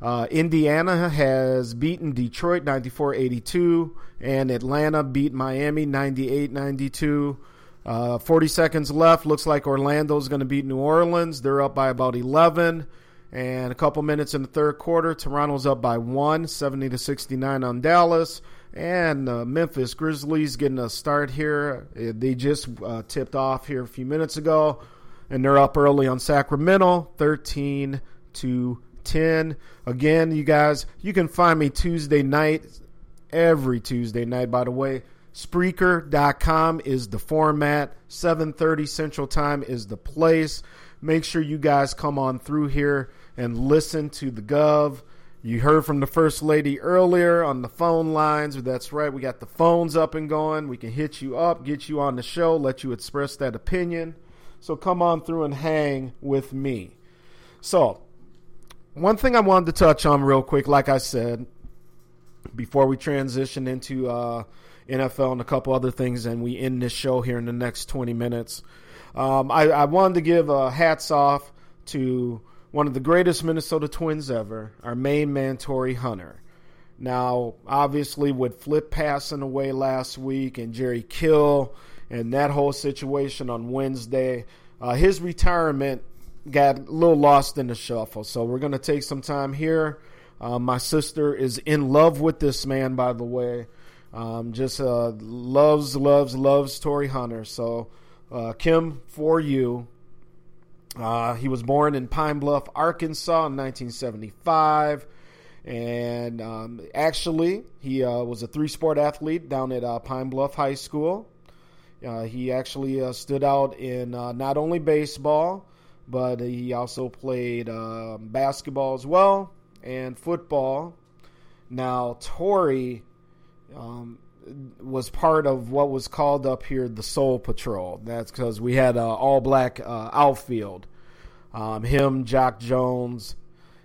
Uh, Indiana has beaten Detroit 94 82, and Atlanta beat Miami 98 92. Uh, 40 seconds left. Looks like Orlando's going to beat New Orleans. They're up by about 11. And a couple minutes in the third quarter, Toronto's up by one, 70 to 69 on Dallas. And uh, Memphis Grizzlies getting a start here. Uh, They just uh, tipped off here a few minutes ago, and they're up early on Sacramento, 13 to 10. Again, you guys, you can find me Tuesday night, every Tuesday night, by the way. Spreaker.com is the format. 7:30 Central Time is the place. Make sure you guys come on through here and listen to the Gov. You heard from the First Lady earlier on the phone lines. That's right, we got the phones up and going. We can hit you up, get you on the show, let you express that opinion. So come on through and hang with me. So, one thing I wanted to touch on real quick, like I said, before we transition into uh, NFL and a couple other things, and we end this show here in the next 20 minutes. Um, I, I wanted to give uh, hats off to one of the greatest Minnesota Twins ever, our main man, Torii Hunter. Now, obviously, with Flip passing away last week and Jerry Kill and that whole situation on Wednesday, uh, his retirement got a little lost in the shuffle. So we're going to take some time here. Uh, my sister is in love with this man, by the way. Um, just uh, loves, loves, loves Torii Hunter. So, uh, Kim, for you, Uh, he was born in Pine Bluff, Arkansas in 1975. And um, actually, he uh, was a three sport athlete down at uh, Pine Bluff High School. Uh, he actually stood out in not only baseball, but he also played uh, basketball as well and football. Now, Torii um, was part of what was called up here the Soul Patrol. That's because we had uh, all black uh, outfield. Um, him, Jacque Jones,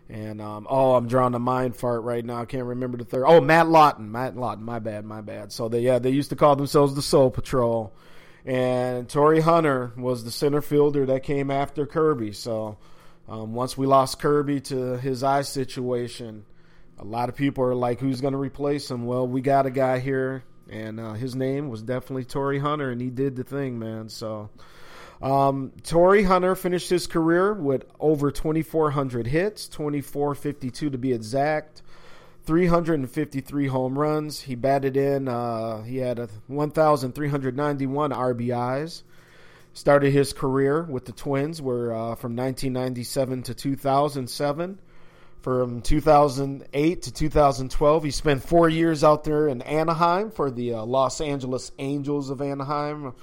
and um, oh, I'm drawing a mind fart right now. I can't remember the third. Oh, Matt Lawton. Matt Lawton. My bad. My bad. So they yeah they used to call themselves the Soul Patrol, and Torii Hunter was the center fielder that came after Kirby. So um, once we lost Kirby to his eye situation, a lot of people are like, "Who's going to replace him?" Well, we got a guy here, and uh, his name was definitely Torii Hunter, and he did the thing, man. So. Um, Hunter finished his career with over 2,400 hits, 2452 to be exact, 353 home runs. He batted in, uh, he had a 1,391 RBIs. Started his career with the Twins, were uh, from 1997 to 2007. From 2008 to 2012, he spent four years out there in Anaheim for the uh, Los Angeles Angels of Anaheim.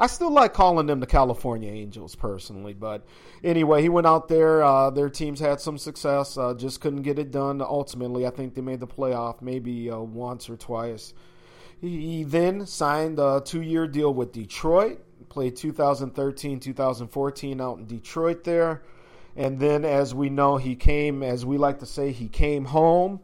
I still like calling them the California Angels personally, but anyway, he went out there. Uh, their teams had some success, uh, just couldn't get it done. Ultimately, I think they made the playoff maybe uh, once or twice. He, he then signed a two-year deal with Detroit. Played 2013, 2014 out in Detroit there, and then as we know, he came, as we like to say, he came home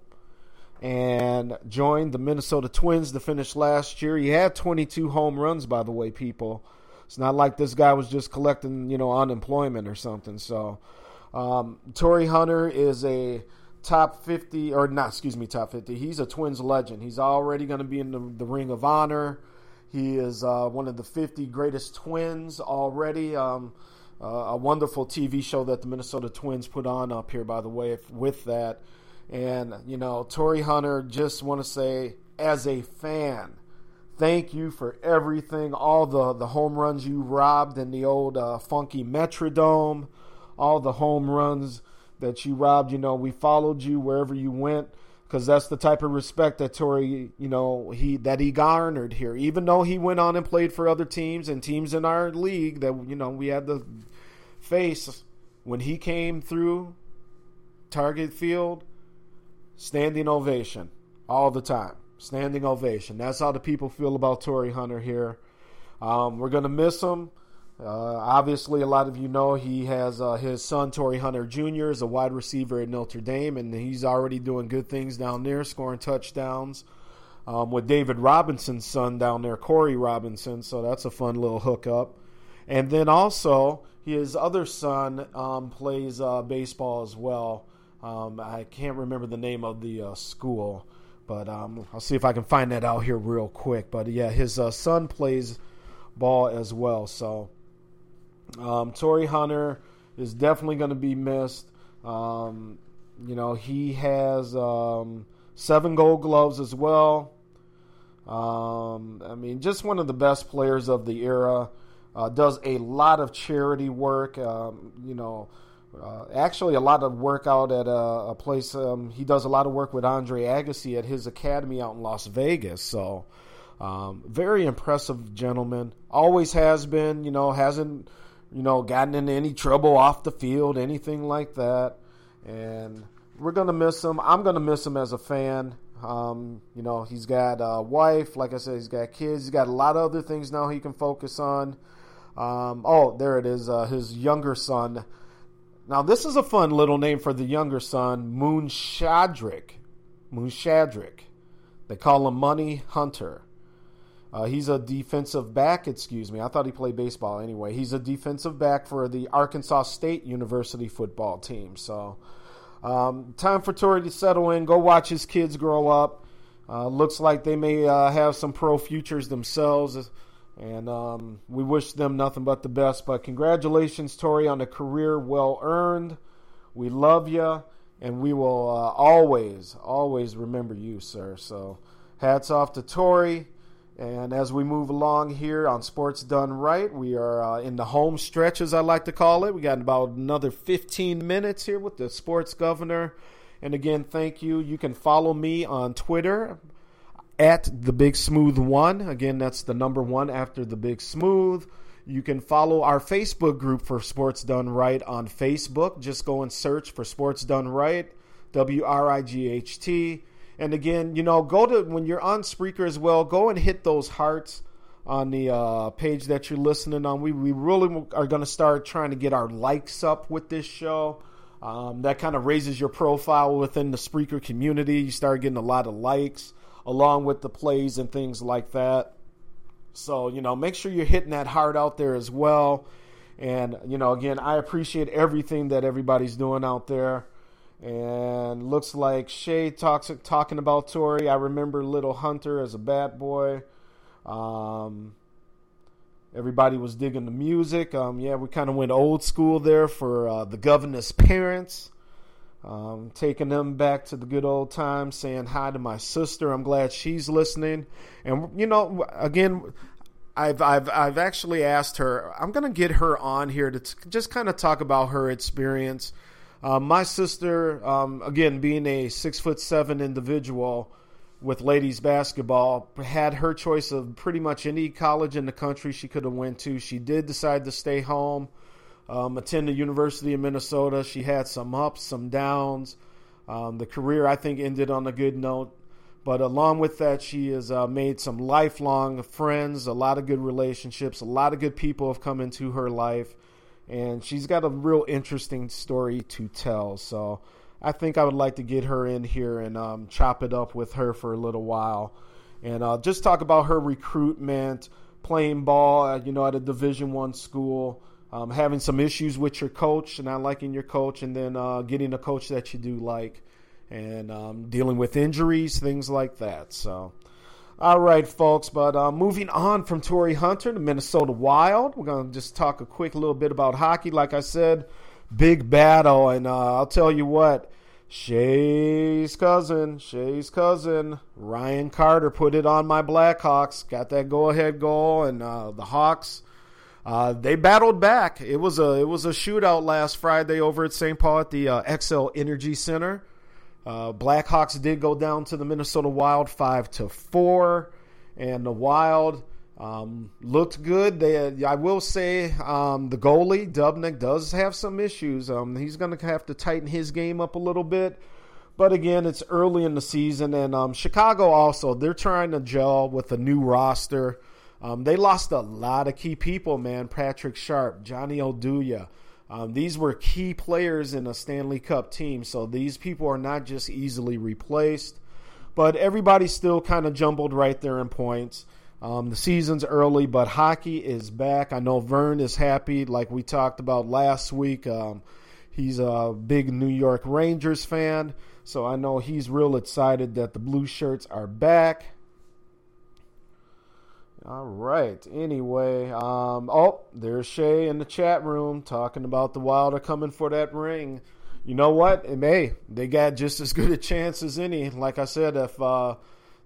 and joined the Minnesota Twins to finish last year. He had 22 home runs, by the way, people. It's not like this guy was just collecting, you know, unemployment or something. So, um, Torii Hunter is a top 50, or not, excuse me, top 50. He's a Twins legend. He's already going to be in the, the, Ring of Honor. He is uh, one of the 50 greatest Twins already. Um, a wonderful TV show that the Minnesota Twins put on up here, by the way, with that. And, you know, Torii Hunter, just want to say, as a fan, thank you for everything, all the, the home runs you robbed in the old uh, funky Metrodome, all the home runs that you robbed. You know, we followed you wherever you went because that's the type of respect that Torii, you know, he that he garnered here. Even though he went on and played for other teams and teams in our league that you know we had to face when he came through Target Field standing ovation all the time. Standing ovation. That's how the people feel about Torii Hunter here. Um, we're going to miss him. Uh, obviously, a lot of you know he has uh, his son, Torii Hunter Jr., is a wide receiver at Notre Dame, and he's already doing good things down there, scoring touchdowns um, with David Robinson's son down there, Corey Robinson. So that's a fun little hookup. And then also, his other son um, plays uh, baseball as well. Um, I can't remember the name of the uh, school, but um, I'll see if I can find that out here real quick. But yeah, his uh, son plays ball as well. So um, Hunter is definitely going to be missed. Um, you know, he has um, seven gold gloves as well. Um, I mean, just one of the best players of the era. Uh, does a lot of charity work. Um, you know, uh, actually, a lot of work out at a, a place. Um, he does a lot of work with Andre Agassi at his academy out in Las Vegas. So, um, very impressive gentleman. Always has been. You know, hasn't you know gotten into any trouble off the field, anything like that. And we're gonna miss him. I'm gonna miss him as a fan. Um, you know, he's got a wife. Like I said, he's got kids. He's got a lot of other things now he can focus on. Um, oh, there it is. Uh, his younger son. Now, this is a fun little name for the younger son, Monshadrik. Moon Shadrick. They call him Money Hunter. Uh, he's a defensive back, excuse me. I thought he played baseball anyway. He's a defensive back for the Arkansas State University football team. So, um, time for Torii to settle in, go watch his kids grow up. Uh, looks like they may uh, have some pro futures themselves. And um, we wish them nothing but the best. But congratulations, Torii, on a career well earned. We love you, and we will uh, always, always remember you, sir. So hats off to Torii. And as we move along here on Sports Done Right, we are uh, in the home stretch, as I like to call it. We got about another 15 minutes here with the sports governor. And again, thank you. You can follow me on Twitter at the Big Smooth One. Again, that's the number one after the Big Smooth. You can follow our Facebook group for Sports Done Right on Facebook. Just go and search for Sports Done Right, W R I G H T. And again, you know, go to when you're on Spreaker as well, go and hit those hearts on the uh, page that you're listening on. We, we really are going to start trying to get our likes up with this show. Um, that kind of raises your profile within the Spreaker community. You start getting a lot of likes along with the plays and things like that. So, you know, make sure you're hitting that heart out there as well. And, you know, again, I appreciate everything that everybody's doing out there. And looks like Shay talks talking about Torii. I remember Little Hunter as a bad boy. Um, everybody was digging the music. Um, yeah, we kind of went old school there for uh, the governor's parents. Um, taking them back to the good old times, saying hi to my sister. I'm glad she's listening. And you know, again, I've I've I've actually asked her. I'm to get her on here to t- just kind of talk about her experience. Uh, my sister, um, again, being a six foot seven individual with ladies basketball, had her choice of pretty much any college in the country she could have went to. She did decide to stay home um, attend the University of Minnesota. She had some ups, some downs. Um, the career, I think, ended on a good note. But along with that, she has uh, made some lifelong friends, a lot of good relationships, a lot of good people have come into her life. And she's got a real interesting story to tell. So I think I would like to get her in here and um, chop it up with her for a little while. And uh, just talk about her recruitment, playing ball, uh, you know, at a Division One school um, having some issues with your coach, and not liking your coach, and then uh, getting a coach that you do like, and um, dealing with injuries, things like that. So, all right, folks. But uh, moving on from Torii Hunter to Minnesota Wild, we're going to just talk a quick little bit about hockey. Like I said, big battle, and uh, I'll tell you what. Shay's cousin, Shay's cousin, Ryan Carter put it on my Blackhawks. Got that go-ahead goal, and uh, the Hawks uh, they battled back. It was a it was a shootout last Friday over at St. Paul at the uh, Xcel Energy Center. Uh, Blackhawks did go down to the Minnesota Wild five to four, and the Wild um, looked good. They, I will say, um, the goalie Dubnyk does have some issues. Um, he's going to have to tighten his game up a little bit. But again, it's early in the season, and um, Chicago also they're trying to gel with a new roster. Um, they lost a lot of key people, man. Patrick Sharp, Johnny Oduya. Um, these were key players in a Stanley Cup team, so these people are not just easily replaced. But everybody's still kind of jumbled right there in points. Um, the season's early, but hockey is back. I know Vern is happy, like we talked about last week. Um, he's a big New York Rangers fan, so I know he's real excited that the Blue Shirts are back. All right. Anyway, um, oh, there's Shay in the chat room talking about the Wild are coming for that ring. You know what? It may. They got just as good a chance as any. Like I said, if uh,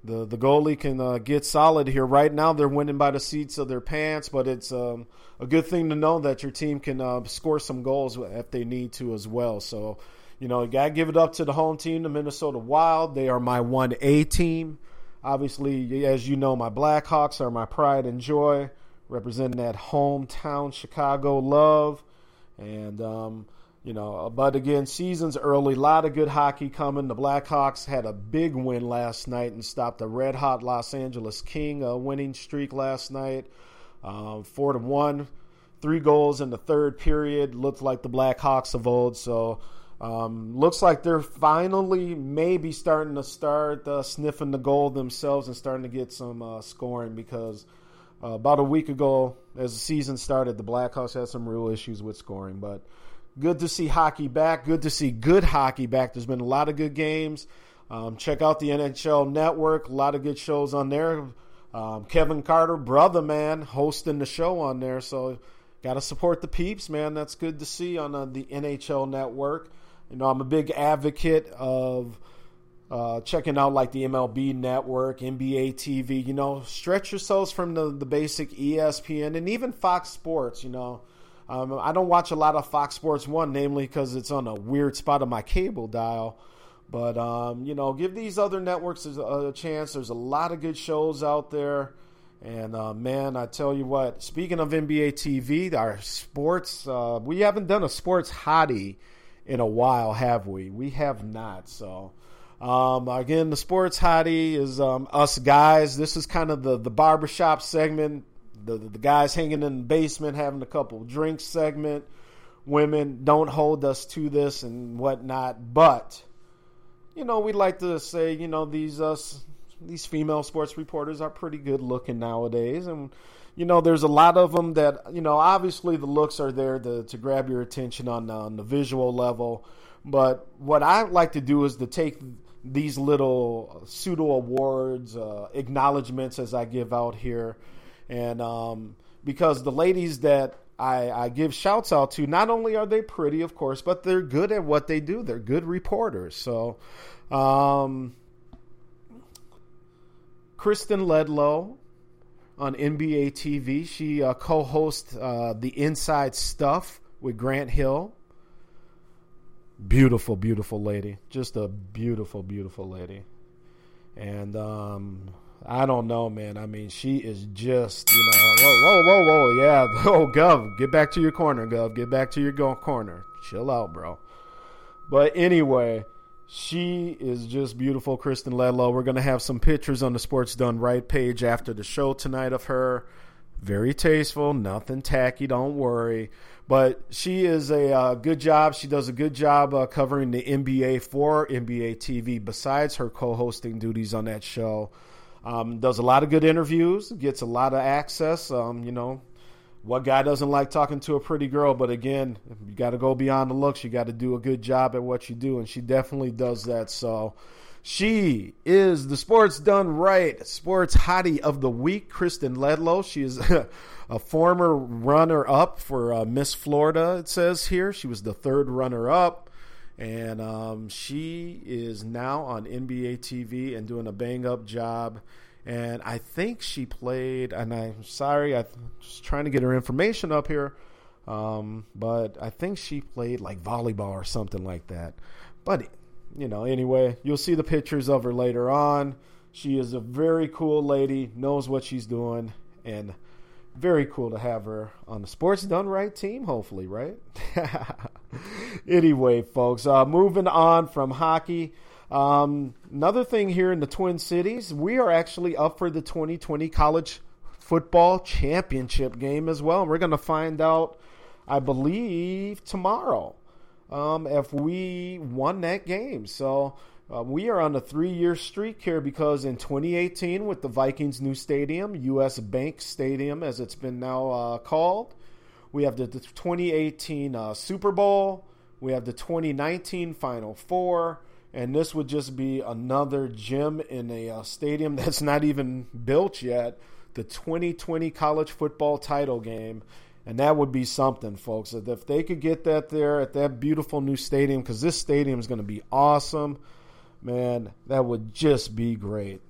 the the goalie can uh, get solid here, right now they're winning by the seats of their pants. But it's um, a good thing to know that your team can uh, score some goals if they need to as well. So, you know, you got to give it up to the home team, the Minnesota Wild. They are my one A team. Obviously, as you know, my Blackhawks are my pride and joy, representing that hometown Chicago love. And, um, you know, but again, season's early. A lot of good hockey coming. The Blackhawks had a big win last night and stopped the red hot Los Angeles King uh, winning streak last night. Um, four to one, three goals in the third period. Looked like the Blackhawks of old. So, um, looks like they're finally maybe starting to start uh, sniffing the goal themselves and starting to get some uh, scoring because uh, about a week ago, as the season started, the Blackhawks had some real issues with scoring. But good to see hockey back. Good to see good hockey back. There's been a lot of good games. Um, check out the NHL Network. A lot of good shows on there. Um, Kevin Carter, brother man, hosting the show on there. So got to support the peeps, man. That's good to see on uh, the NHL Network. You know, I'm a big advocate of uh, checking out like the MLB Network, NBA TV. You know, stretch yourselves from the the basic ESPN and even Fox Sports. You know, um, I don't watch a lot of Fox Sports One, namely because it's on a weird spot of my cable dial. But um, you know, give these other networks a, a chance. There's a lot of good shows out there. And uh, man, I tell you what. Speaking of NBA TV, our sports, uh, we haven't done a sports hottie in a while, have we? We have not. So, um, again, the sports hottie is um, us guys. This is kind of the the barbershop segment. The, the guys hanging in the basement having a couple drinks segment. Women don't hold us to this and whatnot, but you know, we'd like to say, you know, these uh, these female sports reporters are pretty good looking nowadays, and you know, there's a lot of them that you know. Obviously, the looks are there to, to grab your attention on, on the visual level, but what I like to do is to take these little pseudo awards, uh, acknowledgments as I give out here, and um, because the ladies that I, I give shouts out to, not only are they pretty, of course, but they're good at what they do. They're good reporters. So, um, Kristen Ledlow on NBA TV. She uh, co-hosts uh, the Inside Stuff with Grant Hill. Beautiful, beautiful lady. Just a beautiful, beautiful lady. And um, I don't know, man. I mean, she is just, you know, whoa, whoa, whoa, whoa, yeah. [LAUGHS] Oh, Gov, get back to your corner, Gov. Get back to your corner. Chill out, bro. But anyway, she is just beautiful, Kristen Ledlow. We're going to have some pictures on the Sports Done Right page after the show tonight of her. Very tasteful, nothing tacky, don't worry. But she is a uh, good job. She does a good job uh, covering the NBA for NBA TV besides her co hosting duties on that show. Um, does a lot of good interviews, gets a lot of access. Um, you know, what guy doesn't like talking to a pretty girl? But again, you got to go beyond the looks. You got to do a good job at what you do, and she definitely does that. So, she is the sports done right sports hottie of the week, Kristen Ledlow. She is [LAUGHS] a former runner up for uh, Miss Florida. It says here she was the third runner up. And um, she is now on NBA TV and doing a bang up job and I think she played. And I'm sorry, I'm just trying to get her information up here, um, but I think she played like volleyball or something like that. But you know, anyway, you'll see the pictures of her later on. She is a very cool lady, knows what she's doing, and very cool to have her on the Sports Done Right team, hopefully, right? [LAUGHS] anyway, folks, uh, moving on from hockey. Um, another thing here in the Twin Cities, we are actually up for the 2020 college football championship game as well. We're going to find out, I believe, tomorrow um, if we won that game. So uh, we are on a three year streak here because in 2018, with the Vikings' new stadium, US Bank Stadium, as it's been now uh, called, we have the, the 2018 uh, Super Bowl, we have the 2019 Final Four. And this would just be another gym in a uh, stadium [LAUGHS] that's not even built yet. The 2020 college football title game. And that would be something, folks. If they could get that there at that beautiful new stadium, because this stadium is going to be awesome, man, that would just be great.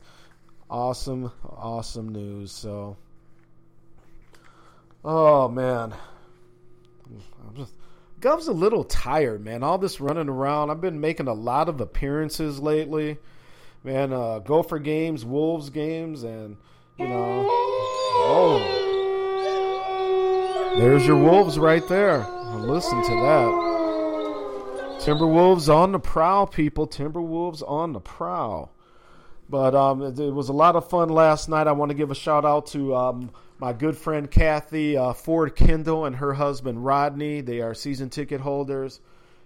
Awesome, awesome news. So, oh, man. I'm just. Gov's a little tired, man. All this running around. I've been making a lot of appearances lately. Man, uh, Gopher games, Wolves games, and, you know. Oh. There's your Wolves right there. Listen to that. Timberwolves on the prowl, people. Timberwolves on the prowl. But um, it, it was a lot of fun last night. I want to give a shout out to um, my good friend Kathy uh, Ford Kendall and her husband Rodney. They are season ticket holders,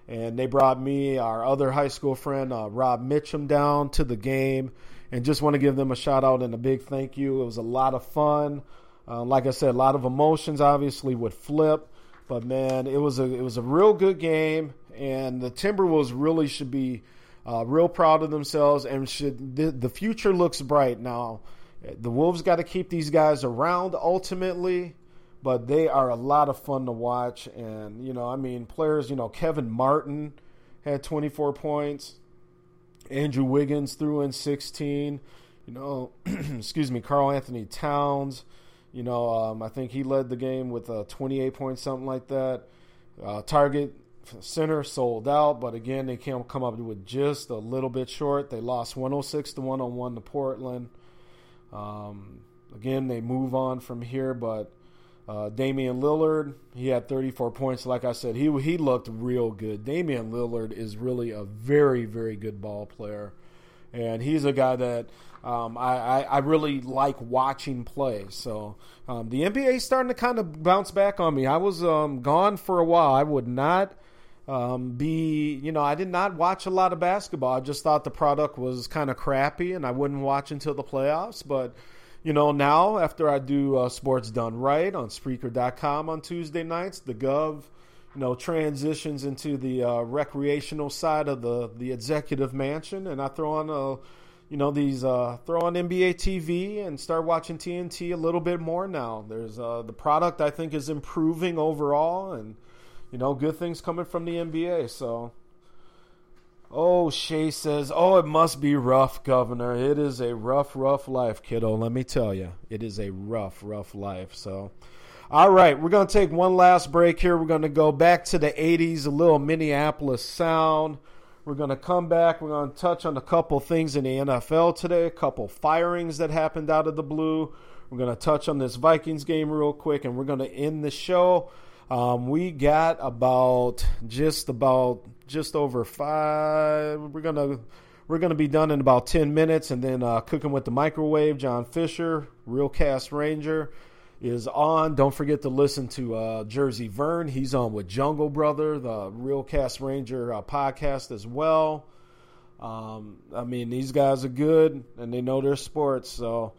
and they brought me our other high school friend uh, Rob Mitchum down to the game, and just want to give them a shout out and a big thank you. It was a lot of fun. Uh, like I said, a lot of emotions, obviously, with Flip, but man, it was a it was a real good game, and the Timberwolves really should be uh, real proud of themselves, and should the, the future looks bright now. The Wolves got to keep these guys around ultimately, but they are a lot of fun to watch. And, you know, I mean, players, you know, Kevin Martin had 24 points. Andrew Wiggins threw in 16. You know, [CLEARS THROAT] excuse me, Karl-Anthony Towns. You know, um, I think he led the game with uh, 28 points, something like that. Uh, target center sold out, but again, they can't come up with just a little bit short. They lost 106 to 101 to Portland. Um, again, they move on from here, but uh, Damian Lillard, he had 34 points. Like I said, he he looked real good. Damian Lillard is really a very very good ball player, and he's a guy that um, I, I, I really like watching play. So um, the NBA is starting to kind of bounce back on me. I was um, gone for a while. I would not um, be, you know, I did not watch a lot of basketball. I just thought the product was kind of crappy, and I wouldn't watch until the playoffs. But you know, now after I do uh, Sports Done Right on Spreaker.com on Tuesday nights, the Gov, you know, transitions into the uh, recreational side of the the executive mansion, and I throw on a, you know, these uh, throw on NBA TV and start watching TNT a little bit more now. There's uh, the product I think is improving overall, and you know, good things coming from the NBA. So. Oh, Shay says, Oh, it must be rough, Governor. It is a rough, rough life, kiddo. Let me tell you, it is a rough, rough life. So, all right, we're going to take one last break here. We're going to go back to the 80s, a little Minneapolis sound. We're going to come back. We're going to touch on a couple things in the NFL today, a couple firings that happened out of the blue. We're going to touch on this Vikings game real quick, and we're going to end the show. Um, we got about just about just over five. We're gonna we're gonna be done in about ten minutes, and then uh, cooking with the microwave. John Fisher, Real Cast Ranger, is on. Don't forget to listen to uh, Jersey Vern. He's on with Jungle Brother, the Real Cast Ranger uh, podcast as well. Um, I mean, these guys are good and they know their sports. So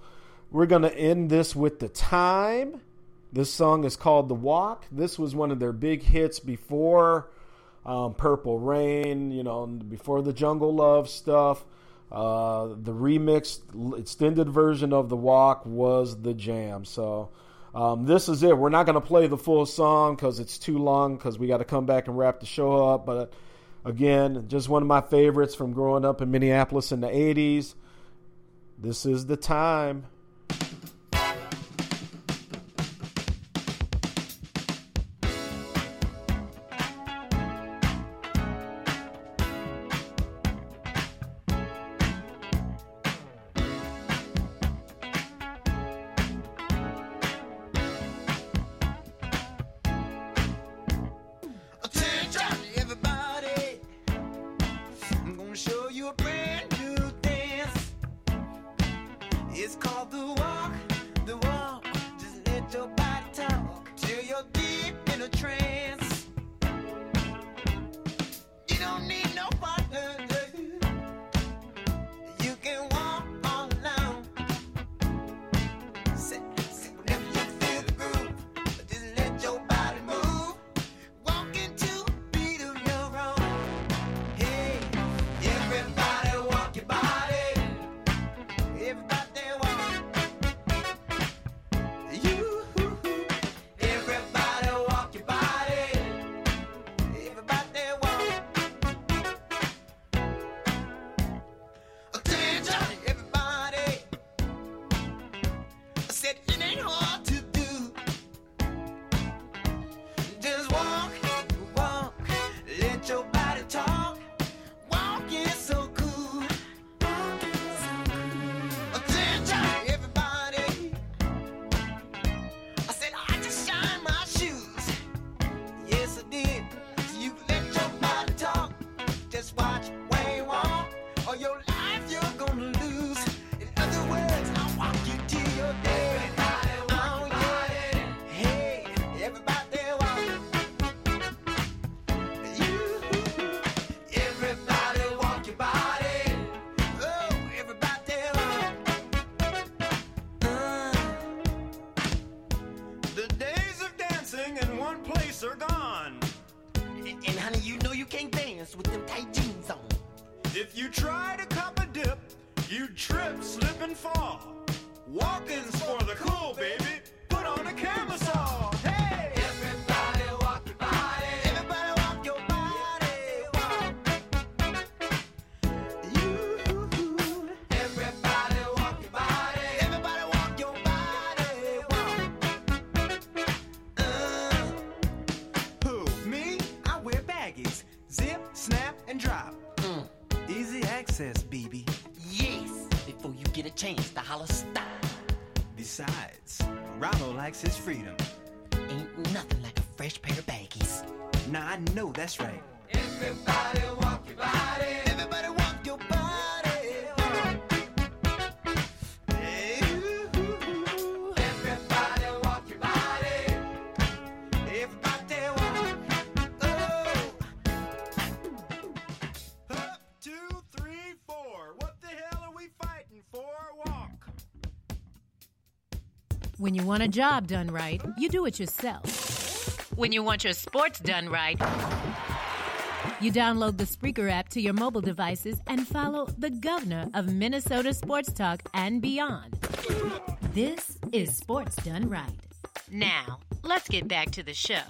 we're gonna end this with the time. This song is called The Walk. This was one of their big hits before um, Purple Rain, you know, before the Jungle Love stuff. Uh, the remixed, extended version of The Walk was the jam. So um, this is it. We're not going to play the full song because it's too long because we got to come back and wrap the show up. But again, just one of my favorites from growing up in Minneapolis in the 80s. This is the time. Want a job done right, you do it yourself. When you want your sports done right, you download the Spreaker app to your mobile devices and follow the governor of Minnesota Sports Talk and beyond. This is Sports Done Right. Now, let's get back to the show.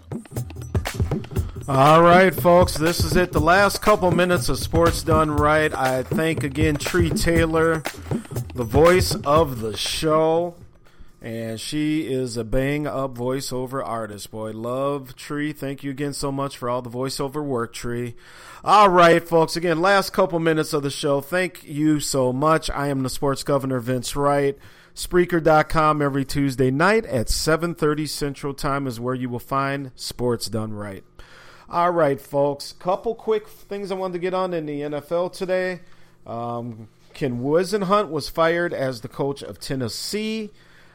All right, folks, this is it. The last couple minutes of Sports Done Right. I thank again Tree Taylor, the voice of the show. And she is a bang up voiceover artist, boy. Love Tree. Thank you again so much for all the voiceover work, Tree. All right, folks. Again, last couple minutes of the show. Thank you so much. I am the sports governor, Vince Wright. Spreaker.com every Tuesday night at 7.30 Central Time is where you will find Sports Done Right. All right, folks. Couple quick things I wanted to get on in the NFL today. Um, Ken Whisenhunt was fired as the coach of Tennessee.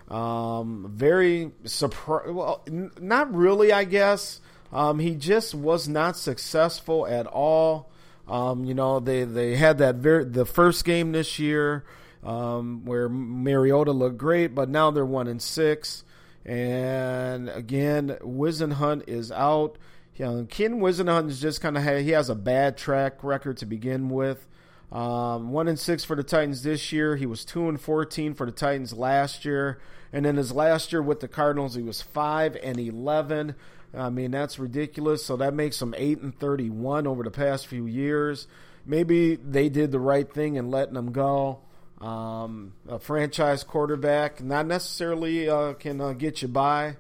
Um, very surprised. Well, n- not really, I guess. Um, he just was not successful at all. Um, you know, they, they had that very the first game this year um, where Mariota looked great, but now they're one and six. And again, Whisenhunt is out. You know, Ken Whisenhunt is just kind of he has a bad track record to begin with. Um, one and six for the Titans this year. He was two and fourteen for the Titans last year, and then his last year with the Cardinals, he was five and eleven. I mean, that's ridiculous. So that makes him eight and thirty-one over the past few years. Maybe they did the right thing in letting him go. Um, a franchise quarterback, not necessarily uh, can uh, get you by.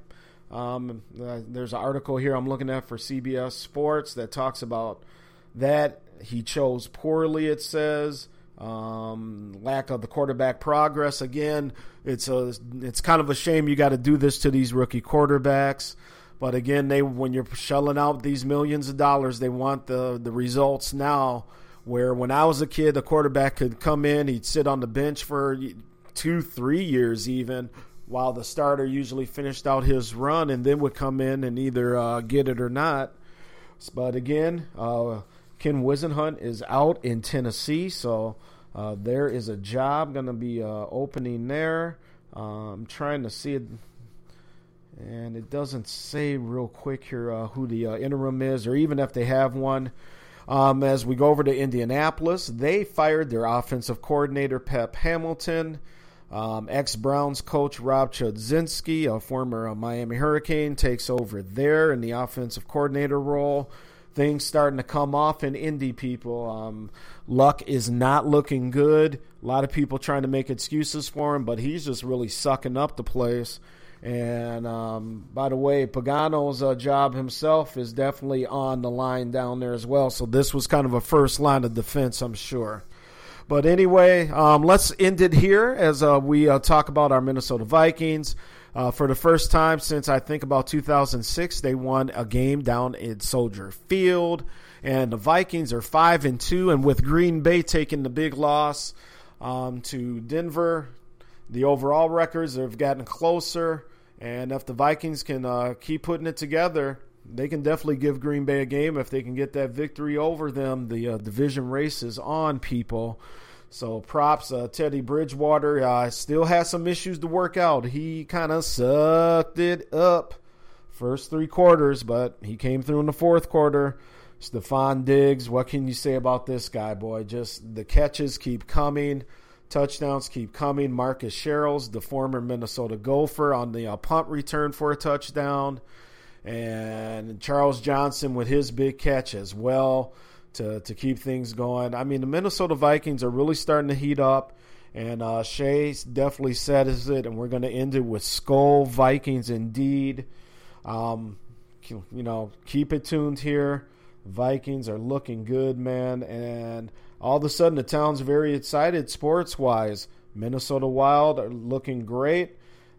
Um, uh, there's an article here I'm looking at for CBS Sports that talks about that he chose poorly. It says um, lack of the quarterback progress. Again, it's a it's kind of a shame you got to do this to these rookie quarterbacks. But again, they when you're shelling out these millions of dollars, they want the the results now. Where when I was a kid, a quarterback could come in, he'd sit on the bench for two, three years even, while the starter usually finished out his run and then would come in and either uh, get it or not. But again, uh, Ken Whisenhunt is out in Tennessee, so uh, there is a job going to be uh, opening there. Uh, I'm trying to see it, and it doesn't say real quick here uh, who the interim is, or even if they have one. Um, as we go over to Indianapolis, they fired their offensive coordinator Pep Hamilton. Um, Ex Browns coach Rob Chudzinski, a former uh, Miami Hurricane, takes over there in the offensive coordinator role. Things starting to come off in Indy, people. Um, Luck is not looking good. A lot of people trying to make excuses for him, but he's just really sucking up the place. And um, by the way, Pagano's uh, job himself is definitely on the line down there as well. So this was kind of a first line of defense, I'm sure. But anyway, um, let's end it here as uh, we uh, talk about our Minnesota Vikings. Uh, for the first time since I think about 2006, they won a game down in Soldier Field, and the Vikings are five and two. And with Green Bay taking the big loss um, to Denver, the overall records have gotten closer. And if the Vikings can uh, keep putting it together, they can definitely give Green Bay a game if they can get that victory over them. The uh, division race is on, people. So props, uh, Teddy Bridgewater uh, still has some issues to work out. He kind of sucked it up first three quarters, but he came through in the fourth quarter. Stefon Diggs, what can you say about this guy, boy? Just the catches keep coming, touchdowns keep coming. Marcus Sherels, the former Minnesota Gopher, on the uh, punt return for a touchdown, and Charles Johnson with his big catch as well to to keep things going. I mean, the Minnesota Vikings are really starting to heat up, and uh, Shea definitely says it, and we're going to end it with Skol Vikings indeed. Um, you know, keep it tuned here. Vikings are looking good, man, and all of a sudden the town's very excited sports wise. Minnesota Wild are looking great.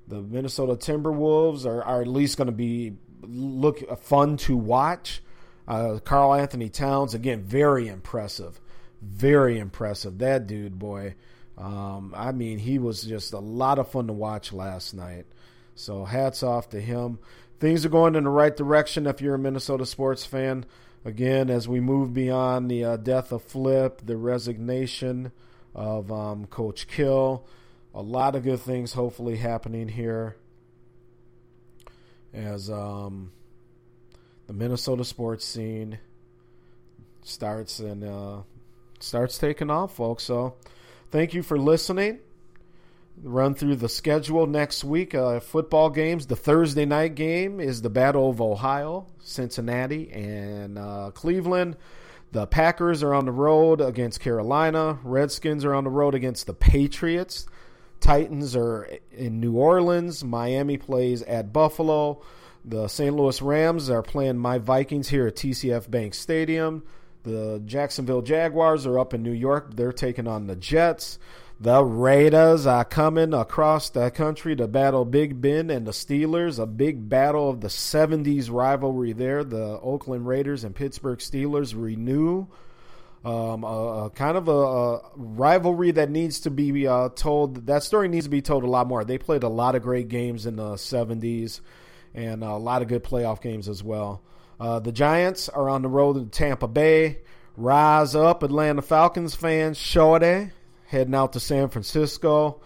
The Minnesota Timberwolves are, are at least going to be look fun to watch. Uh, Karl-Anthony Towns again, very impressive, very impressive. That dude, boy, um, I mean, he was just a lot of fun to watch last night. So hats off to him. Things are going in the right direction if you're a Minnesota sports fan. Again, as we move beyond the uh, death of Flip, the resignation of um, Coach Kill, a lot of good things hopefully happening here as um, the Minnesota sports scene starts and uh, starts taking off, folks. So, thank you for listening. Run through the schedule next week. Uh, football games. The Thursday night game is the Battle of Ohio, Cincinnati, and uh, Cleveland. The Packers are on the road against Carolina. Redskins are on the road against the Patriots. Titans are in New Orleans. Miami plays at Buffalo. The St. Louis Rams are playing my Vikings here at TCF Bank Stadium. The Jacksonville Jaguars are up in New York. They're taking on the Jets. The Raiders are coming across the country to battle Big Ben and the Steelers. A big battle of the 70s rivalry there. The Oakland Raiders and Pittsburgh Steelers renew um, a, a kind of a, a rivalry that needs to be uh, told. That story needs to be told a lot more. They played a lot of great games in the 70s and a lot of good playoff games as well. Uh, the Giants are on the road to Tampa Bay. Rise up, Atlanta Falcons fans. Shorty heading out to San Francisco.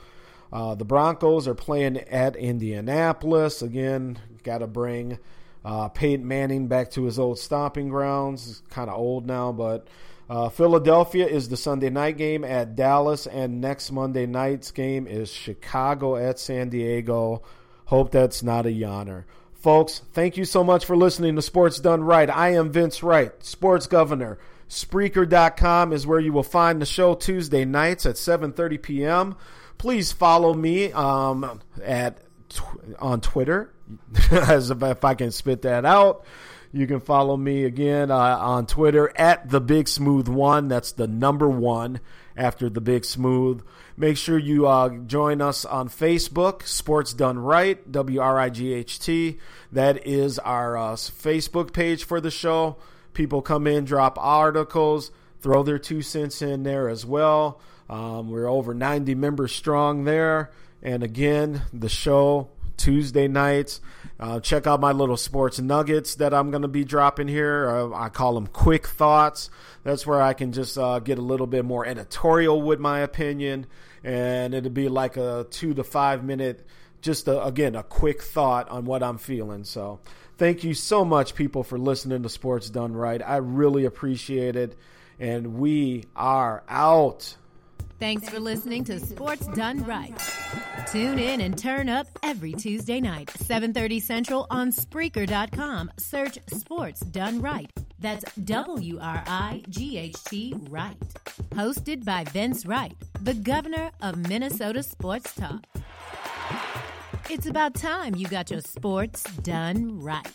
Uh, the Broncos are playing at Indianapolis. Again, got to bring uh, Peyton Manning back to his old stomping grounds. Kind of old now, but uh, Philadelphia is the Sunday night game at Dallas, and next Monday night's game is Chicago at San Diego. Hope that's not a yawner. Folks, thank you so much for listening to Sports Done Right. I am Vince Wright, Sports Governor. Spreaker.com is where you will find the show Tuesday nights at 7.30 p.m. Please follow me um, at tw- on Twitter, [LAUGHS] as if, if I can spit that out. You can follow me again uh, on Twitter at the Big Smooth One. That's the number one after the Big Smooth. Make sure you uh, join us on Facebook, Sports Done Right, W R I G H T. That is our uh, Facebook page for the show. People come in, drop articles, throw their two cents in there as well. Um, we're over 90 members strong there. And again, the show Tuesday nights. Uh, check out my little sports nuggets that I'm going to be dropping here. Uh, I call them quick thoughts. That's where I can just uh, get a little bit more editorial with my opinion, and it'll be like a two to five minute, just a, again a quick thought on what I'm feeling. So, thank you so much, people, for listening to Sports Done Right. I really appreciate it, and we are out. Thanks for listening to Sports Done Right. Tune in and turn up every Tuesday night, 7:30 Central on Spreaker.com. Search Sports Done Right. That's W R I G H T Right. Hosted by Vince Wright, the governor of Minnesota Sports Talk. It's about time you got your sports done right.